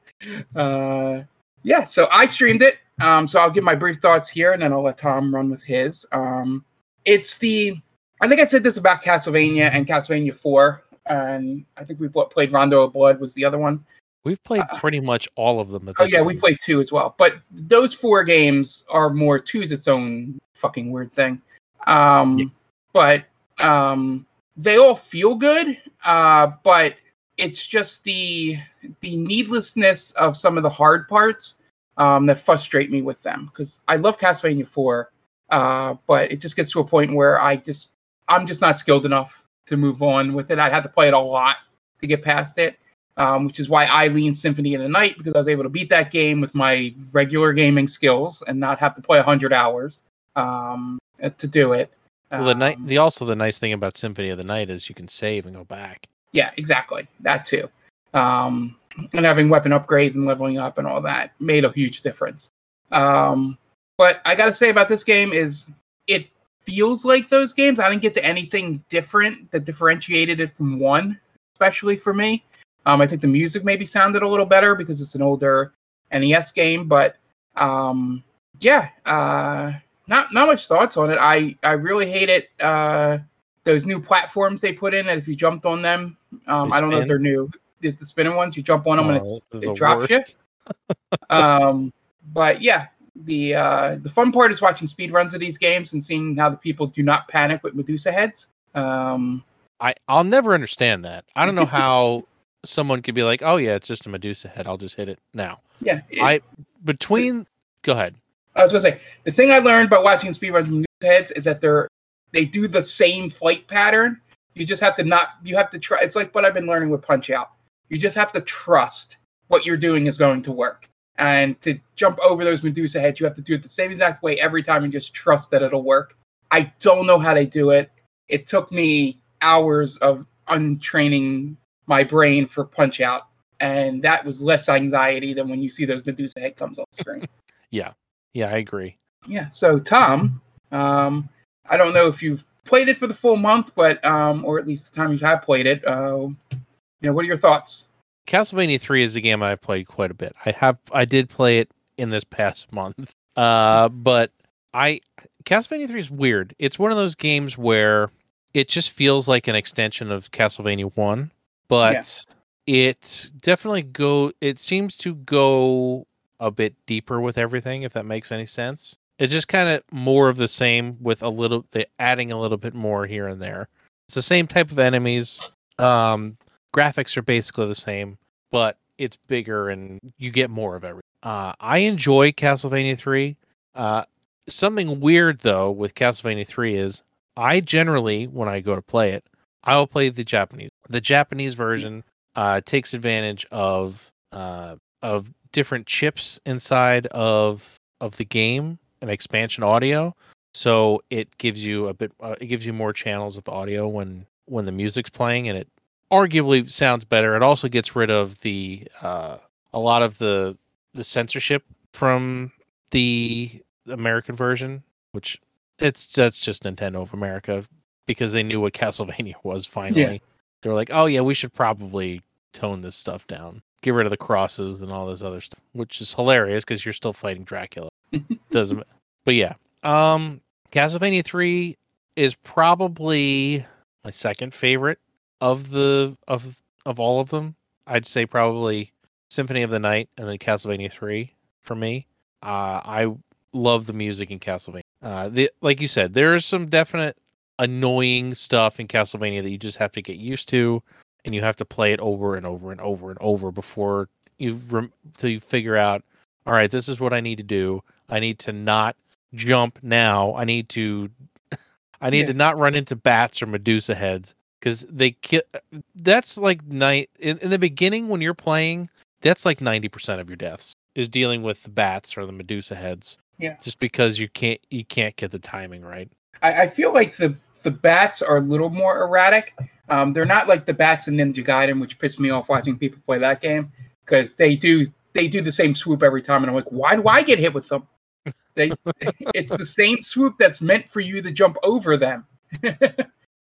Uh, yeah, so I streamed it. Um, so I'll give my brief thoughts here and then I'll let Tom run with his. Um, it's the, I think I said this about Castlevania and Castlevania 4. And I think we played Rondo of Blood was the other one. We've played uh, pretty much all of them. oh yeah, point. we played two as well. But those four games are more two's its own fucking weird thing. Um, yeah. But um, they all feel good. Uh, but it's just the the needlessness of some of the hard parts um, that frustrate me with them because I love Castlevania Four, uh, but it just gets to a point where I just I'm just not skilled enough to move on with it. I'd have to play it a lot to get past it um, which is why I lean Symphony in the Night because I was able to beat that game with my regular gaming skills and not have to play 100 hours um, to do it. Well, the night, um, the also the nice thing about Symphony of the Night is you can save and go back. Yeah, exactly. That too. Um, and having weapon upgrades and leveling up and all that made a huge difference. Um, but I got to say about this game is it feels like those games. I didn't get to anything different that differentiated it from one, especially for me. Um, I think the music maybe sounded a little better because it's an older NES game, but um, yeah, uh, not not much thoughts on it. I I really hate it. Uh, those new platforms they put in, and if you jumped on them, um, I don't know if they're new. The, the spinning ones, you jump on them oh, and it's, it drops worst. you. um, but yeah, the uh, the fun part is watching speed runs of these games and seeing how the people do not panic with Medusa heads. Um, I I'll never understand that. I don't know how someone could be like, "Oh yeah, it's just a Medusa head. I'll just hit it now." Yeah, it, I between. Go ahead. I was gonna say the thing I learned by watching speed runs of Medusa heads is that they're they do the same flight pattern. You just have to not. You have to try. It's like what I've been learning with Punch Out. You just have to trust what you're doing is going to work. And to jump over those Medusa heads, you have to do it the same exact way every time and just trust that it'll work. I don't know how they do it. It took me hours of untraining my brain for Punch Out, and that was less anxiety than when you see those Medusa head comes on screen. yeah, yeah, I agree. Yeah. So Tom, um, I don't know if you've played it for the full month, but um, or at least the time you have played it. Uh, you know, what are your thoughts? Castlevania 3 is a game I've played quite a bit. I have I did play it in this past month. Uh but I Castlevania 3 is weird. It's one of those games where it just feels like an extension of Castlevania 1, but yeah. it definitely go it seems to go a bit deeper with everything if that makes any sense. It's just kind of more of the same with a little they adding a little bit more here and there. It's the same type of enemies. Um graphics are basically the same, but it's bigger and you get more of everything. Uh, I enjoy Castlevania 3. Uh, something weird though with Castlevania 3 is I generally, when I go to play it, I will play the Japanese. The Japanese version uh, takes advantage of uh, of different chips inside of of the game and expansion audio, so it gives you a bit. Uh, it gives you more channels of audio when when the music's playing, and it arguably sounds better. It also gets rid of the uh, a lot of the the censorship from the American version, which it's that's just Nintendo of America because they knew what Castlevania was finally. Yeah. They're like, oh yeah, we should probably tone this stuff down, get rid of the crosses and all this other stuff, which is hilarious because you're still fighting Dracula. Doesn't, but yeah, um, Castlevania three is probably my second favorite of the of of all of them, I'd say probably Symphony of the Night and then Castlevania Three for me. Uh, I love the music in Castlevania. Uh, the like you said, there is some definite annoying stuff in Castlevania that you just have to get used to, and you have to play it over and over and over and over before you rem- till you figure out. All right, this is what I need to do. I need to not jump now. I need to I need yeah. to not run into bats or Medusa heads because they kill. That's like night in, in, the beginning when you're playing. That's like ninety percent of your deaths is dealing with the bats or the Medusa heads. Yeah, just because you can't you can't get the timing right. I, I feel like the the bats are a little more erratic. Um, they're not like the bats in Ninja Gaiden, which pissed me off watching people play that game because they do they do the same swoop every time, and I'm like, why do I get hit with them? They, it's the same swoop that's meant for you to jump over them.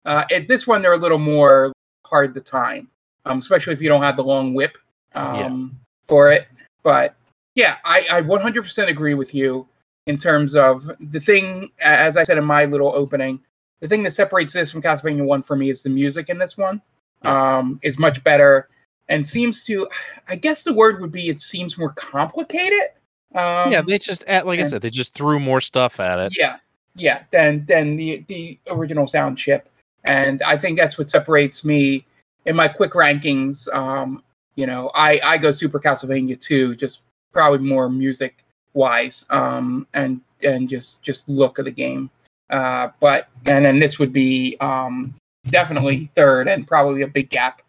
Uh, at this one, they're a little more hard to time, um, especially if you don't have the long whip um, yeah. for it. But yeah, I, I 100% agree with you in terms of the thing, as I said in my little opening, the thing that separates this from Castlevania 1 for me is the music in this one. Yeah. Um, is much better and seems to, I guess the word would be it seems more complicated. Um, yeah, they just, like and, I said, they just threw more stuff at it. Yeah, yeah, than than the the original sound chip and I think that's what separates me in my quick rankings. Um, you know, I I go Super Castlevania 2, just probably more music wise, um, and and just just look of the game. Uh, but and then this would be um, definitely third, and probably a big gap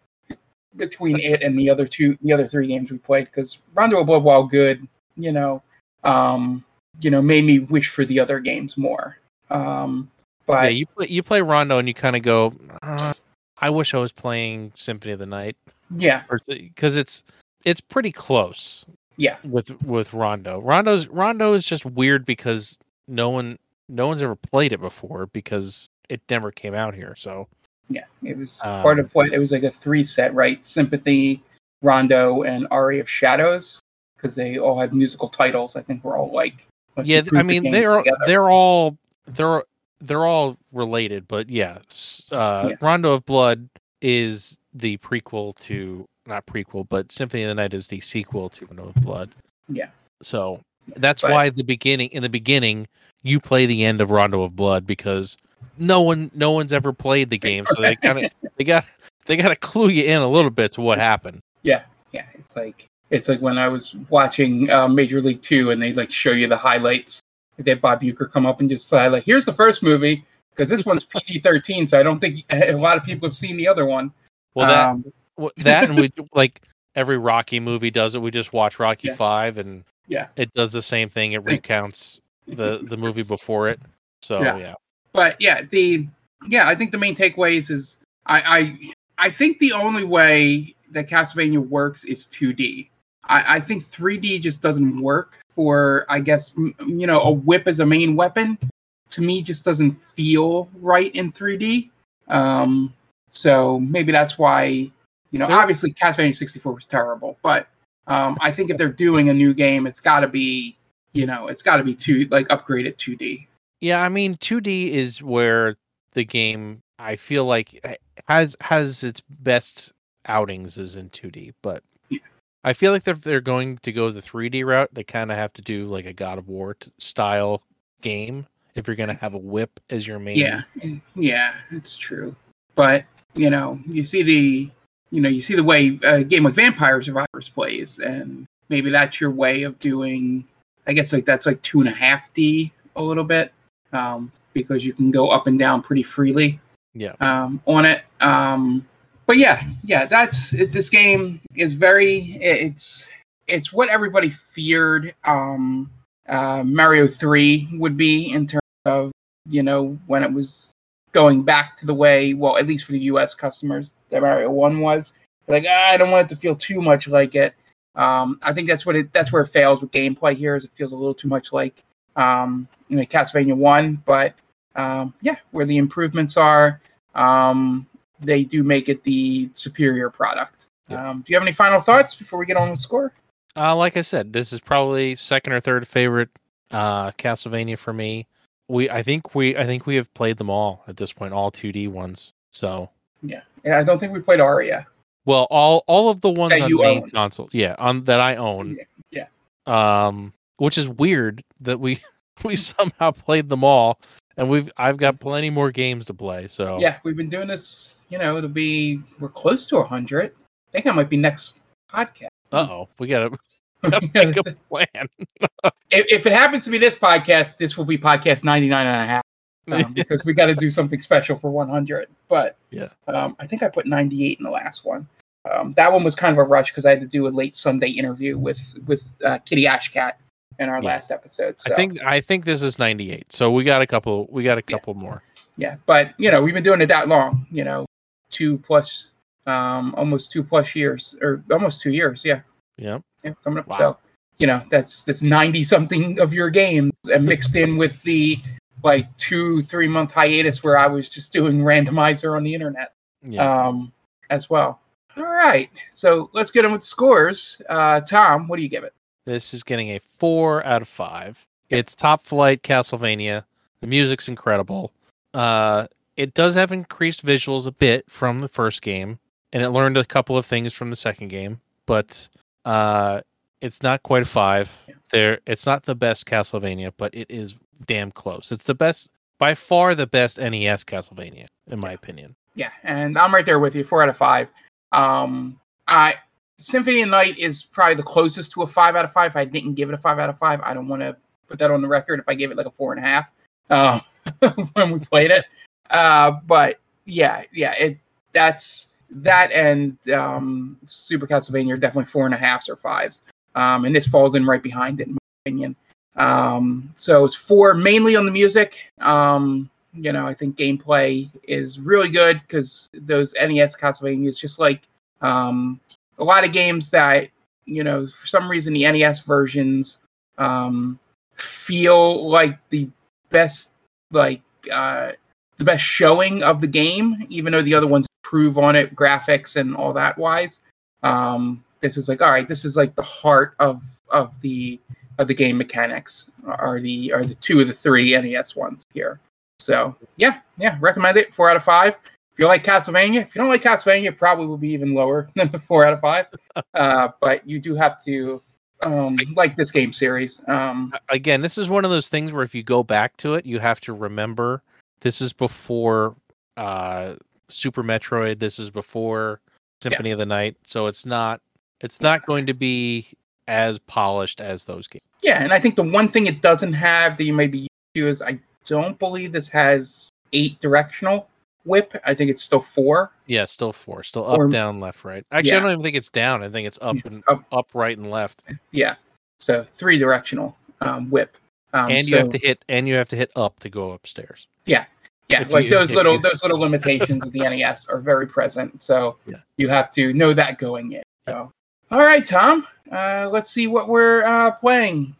between it and the other two, the other three games we played. Because Rondo Blood, while good, you know, um, you know, made me wish for the other games more. Um, but yeah, you play, you play Rondo and you kind of go, uh, I wish I was playing Symphony of the Night. Yeah, because it's it's pretty close. Yeah, with with Rondo. Rondo's Rondo is just weird because no one no one's ever played it before because it never came out here. So Yeah, it was Um, part of what it was like a three set, right? Sympathy, Rondo, and Ari of Shadows, because they all had musical titles. I think we're all like, like yeah, I mean they're together. they're all they're they're all related, but yeah, uh, Yeah. Rondo of Blood is the prequel to not prequel, but Symphony of the Night is the sequel to Rondo of Blood. Yeah. So that's But- why the beginning in the beginning you play the end of Rondo of Blood because no one no one's ever played the game, so they kind of they got they got to clue you in a little bit to what happened. Yeah, yeah. It's like it's like when I was watching uh, Major League Two, and they like show you the highlights. They have Bob Uecker come up and just uh, like, here's the first movie because this one's PG thirteen, so I don't think a lot of people have seen the other one. Well, that Um, that and we like every Rocky movie does it. We just watch Rocky Yeah. Five, and Yeah. it does the same thing. It recounts the the movie before it. So Yeah. yeah, but yeah, the yeah, I think the main takeaways is I I I think the only way that Castlevania works is 2D. I, I think 3D just doesn't work for I guess m- you know a whip as a main weapon. To me, just doesn't feel right in 3D. Um, so maybe that's why you know obviously Castlevania 64 was terrible, but um, I think if they're doing a new game, it's got to be you know it's got to be two like upgraded 2D. yeah. I mean, 2D is where the game I feel like eh, has has its best outings is in 2D, but Yeah. I feel like if they're going to go the 3D route, they kind of have to do like a God of War t- style game if you're going to have a whip as your main. Yeah, yeah, it's true. But you know, you see the, you know, you see the way a game like Vampire Survivors plays, and maybe that's your way of doing. I guess like that's like two and a half D a little bit, um, because you can go up and down pretty freely yeah. um, on it. Um, but yeah, yeah, that's it, this game is very it's it's what everybody feared um, uh, Mario Three would be in terms of you know when it was going back to the way well at least for the U.S. customers that Mario One was like "Ah, I don't want it to feel too much like it. Um, I think that's what it that's where it fails with gameplay here is it feels a little too much like um, you know Castlevania One, but um, yeah, where the improvements are um, they do make it the superior product. Yeah. Um, do you have any final thoughts before we get on with score? Uh, like I said, this is probably second or third favorite uh, Castlevania for me. We, I think we, I think we have played them all at this point, all 2D ones. So, Yeah, yeah. I don't think we played Aria. Well, all all of the ones That on you main own. console, yeah, on that I own. Yeah, Um, which is weird that we we somehow played them all, and we've I've got plenty more games to play. So Yeah, we've been doing this. You know, it'll be we're close to hundred. I think that might be next podcast. uh oh, we gotta make a plan. if, if it happens to be this podcast, this will be podcast 99 and a half um, because we got to do something special for 100. But Yeah. um, I think I put 98 in the last one. Um, that one was kind of a rush because I had to do a late Sunday interview with with uh, Kitty Ashcat in our Yeah. last episode. So I think I think this is 98. So we got a couple. We got a Yeah. couple more. yeah, but you know we've been doing it that long. You know, two plus, um, almost two plus years or almost two years. Yeah, Yeah. yeah, coming up. Wow. So, you know, that's that's ninety something of your games, and mixed in with the like two three month hiatus where I was just doing randomizer on the internet, Yeah. um, as well. All right, so let's get on with the scores. Uh, Tom, what do you give it? This is getting a four out of five. It's top flight Castlevania. The music's incredible. Uh, it does have increased visuals a bit from the first game, and it learned a couple of things from the second game, but uh, it's not quite a five. Yeah. There, it's not the best Castlevania, but it is damn close. It's the best, by far, the best NES Castlevania, in my opinion. Yeah, and I'm right there with you, four out of five. Um, I Symphony of Night is probably the closest to a five out of five. If I didn't give it a five out of five. I don't want to put that on the record if I gave it like a four and a half uh, when we played it. Uh, but yeah, yeah, it that's that and um, Super Castlevania are definitely four and a halves or fives. Um, and this falls in right behind it, in my opinion. Um, so it's four mainly on the music. Um, you know, I think gameplay is really good because those NES Castlevanias, just like um, a lot of games that you know, for some reason the NES versions um, feel like the best like uh, the best showing of the game, even though the other ones prove on it, graphics and all that wise. Um, this is like all right, this is like the heart of of the of the game mechanics are the are the two of the three NES ones here. So yeah, yeah, recommend it. Four out of five. If you like Castlevania, if you don't like Castlevania, it probably will be even lower than the four out of five. Uh, but you do have to um, like this game series. Um, Again, this is one of those things where if you go back to it, you have to remember this is before uh, Super Metroid. This is before Symphony of the Night. So it's not it's not going to be as polished as those games. yeah, and I think the one thing it doesn't have that you may be used to is I don't believe this has eight directional whip. I think it's still four. Yeah, still four, still up, Or- down, left, right. Actually, Yeah. I don't even think it's down. I think it's up It's and up. up, right, and left. Yeah, so three directional um, whip. Um, and you have to hit and you have to hit up to go upstairs. Yeah, If like you- those little you- those little limitations of the NES are very present. So Yeah. you have to know that going in. So, all right, Tom. Uh, let's see what we're uh, playing.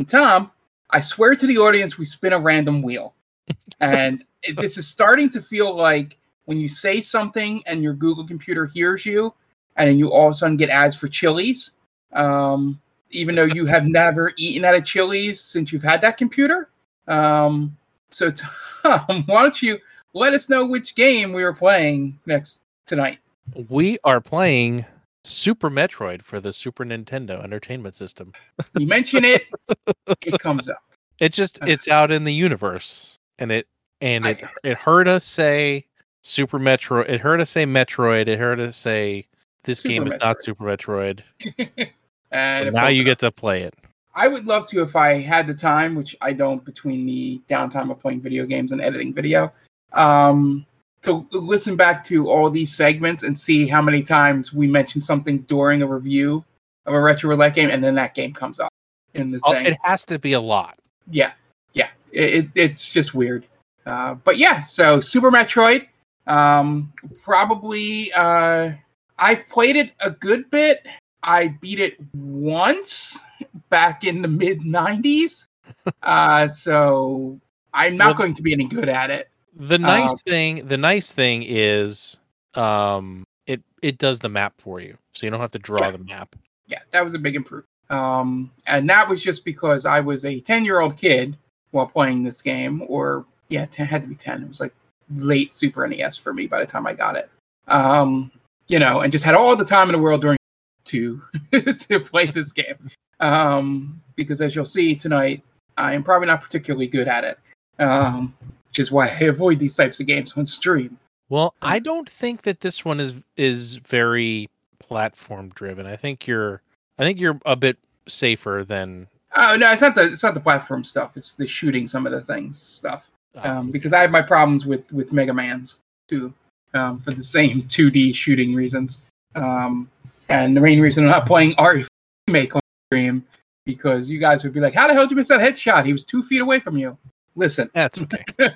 And Tom, I swear to the audience, we spin a random wheel, and it, this is starting to feel like when you say something and your Google computer hears you, and then you all of a sudden get ads for Chili's, um, even though you have never eaten at a Chili's since you've had that computer. Um, so, Tom, why don't you let us know which game we are playing next tonight? We are playing Super Metroid for the Super Nintendo Entertainment System. You mention it, it comes up. It just it's out in the universe, and it and it it heard us say Super Metroid. It heard us say Metroid. It heard us say this game Super is not Super Metroid. and now you get to play it. I would love to if I had the time, which I don't between the downtime of playing video games and editing video, um, to listen back to all these segments and see how many times we mention something during a review of a retro roulette game, and then that game comes up in the Oh, thing. It has to be a lot. yeah, yeah, it, it, it's just weird. Uh, but yeah, so Super Metroid, um, probably. Uh, I've played it a good bit. I beat it once back in the mid '90s, uh, so I'm not Well- going to be any good at it. The nice Um, thing, the nice thing is, um, it it does the map for you, so you don't have to draw Yeah. the map. Yeah, that was a big improvement. Um, and that was just because I was a 10 year old kid while playing this game, or yeah, 10, had to be 10. It was like late Super NES for me by the time I got it. Um, you know, and just had all the time in the world during to to play this game. Um, because as you'll see tonight, I am probably not particularly good at it. Um, which is why I avoid these types of games on stream. Well, I don't think that this one is is very platform driven. I think you're I think you're a bit safer than Oh no, it's not the it's not the platform stuff. It's the shooting some of the things stuff. uh, um, because I have my problems with with Mega Man's too, um, for the same 2D shooting reasons. Um, and the main reason I'm not playing RE remake on stream because you guys would be like, "How the hell did you miss that headshot? He was two feet away from you." Listen, that's okay.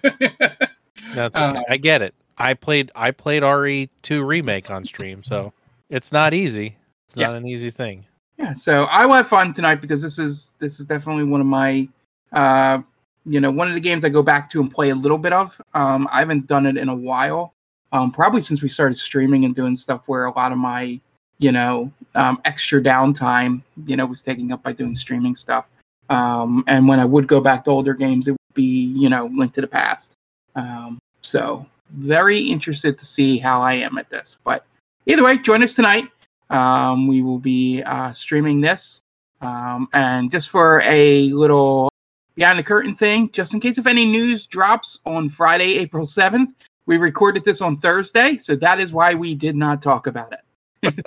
That's okay. Uh, I get it. I played I played RE2 remake on stream, so it's not easy. It's Yeah. not an easy thing. yeah, so I will have fun tonight because this is this is definitely one of my, uh, you know, one of the games I go back to and play a little bit of. Um, I haven't done it in a while, um, probably since we started streaming and doing stuff where a lot of my, you know, um, extra downtime, you know, was taken up by doing streaming stuff. Um, and when I would go back to older games, it be, you know, Link to the Past. Um, so very interested to see how I am at this. But either way, join us tonight. Um, we will be uh, streaming this. Um, and just for a little behind the curtain thing, just in case if any news drops on Friday, April 7th, we recorded this on Thursday. So that is why we did not talk about it.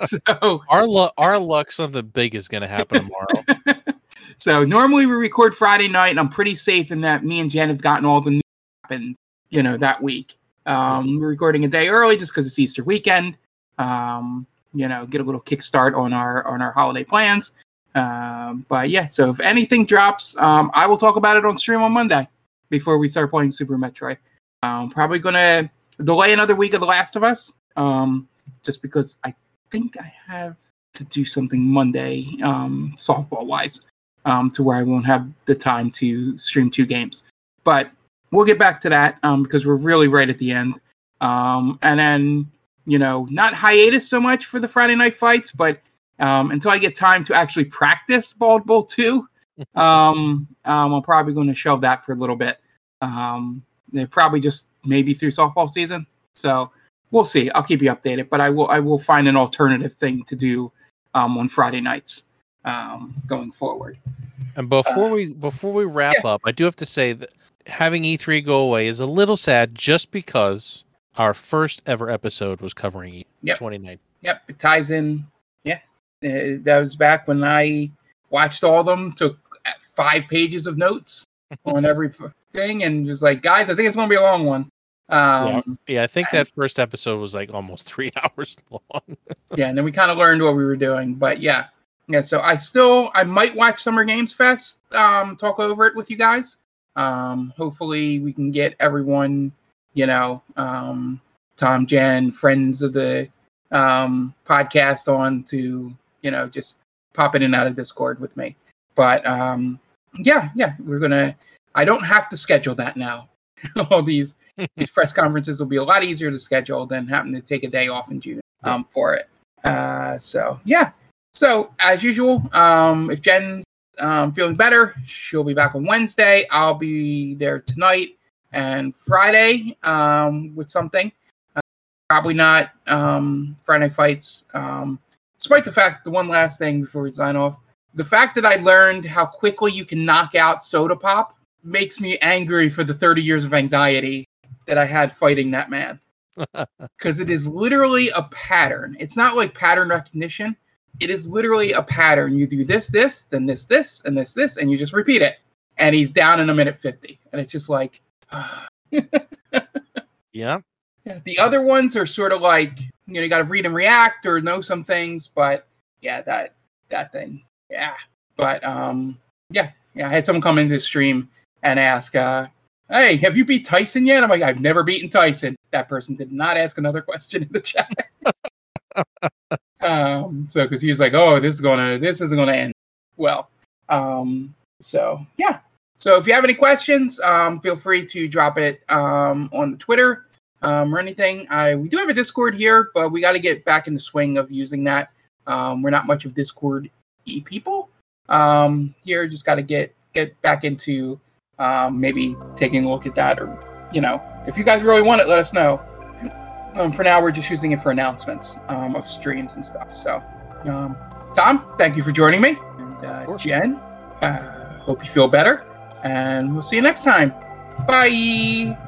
so, Our luck our luck something big is gonna happen tomorrow. so normally we record Friday night, and I'm pretty safe in that me and Jen have gotten all the news happened, you know, that week. Um, we're recording a day early just because it's Easter weekend. Um, you know, get a little kickstart on our on our holiday plans. Um, but yeah, so if anything drops, um, I will talk about it on stream on Monday before we start playing Super Metroid. Um, probably gonna delay another week of The Last of Us, um, just because I think I have to do something Monday, um, softball wise, um, to where I won't have the time to stream two games. But we'll get back to that um, because we're really right at the end. Um, and then, you know, not hiatus so much for the Friday night fights, but um, until I get time to actually practice Bald Bull 2, um, um, I'm probably going to shelve that for a little bit. Um, probably just maybe through softball season. So we'll see. I'll keep you updated, but I will I will find an alternative thing to do um, on Friday nights um, going forward. And before uh, we before we wrap yeah. up, I do have to say that having E3 go away is a little sad, just because our first ever episode was covering E yep. 29. Yep, it ties in. Yeah, uh, that was back when I watched all of them, took five pages of notes on every thing, and was like, guys, I think it's going to be a long one. Um, yeah, yeah, I think that first episode was like almost three hours long. yeah, and then we kind of learned what we were doing, but yeah, yeah. So I still, I might watch Summer Games Fest, um, talk over it with you guys. Um, hopefully, we can get everyone, you know, um, Tom, Jen, friends of the um, podcast on to, you know, just pop in and out of Discord with me. But um, yeah, yeah, we're gonna. I don't have to schedule that now. All these these press conferences will be a lot easier to schedule than having to take a day off in June um, for it. Uh, so yeah. So as usual, um, if Jen's um, feeling better, she'll be back on Wednesday. I'll be there tonight and Friday um, with something. Uh, probably not um, Friday fights. Um, despite the fact, the one last thing before we sign off, the fact that I learned how quickly you can knock out soda pop makes me angry for the 30 years of anxiety that I had fighting that man. Because it is literally a pattern. It's not like pattern recognition. It is literally a pattern. You do this, this, then this, this, and this, this, and you just repeat it. And he's down in a minute 50. And it's just like, yeah. yeah. The other ones are sort of like, you know, you got to read and react or know some things. But yeah, that, that thing. Yeah. But um, yeah, yeah. I had someone come into the stream and ask, uh, hey, have you beat Tyson yet? I'm like, I've never beaten Tyson. That person did not ask another question in the chat. Um, so because he was like, oh, this is gonna, this isn't gonna end well. Um, so yeah. So if you have any questions, um, feel free to drop it um, on the Twitter um, or anything. I we do have a Discord here, but we got to get back in the swing of using that. Um, we're not much of Discord people um, here. Just got to get get back into um, maybe taking a look at that, or you know, if you guys really want it, let us know. Um, for now, we're just using it for announcements um, of streams and stuff. So, um, Tom, thank you for joining me. And uh, Jen, uh, hope you feel better, and we'll see you next time. Bye.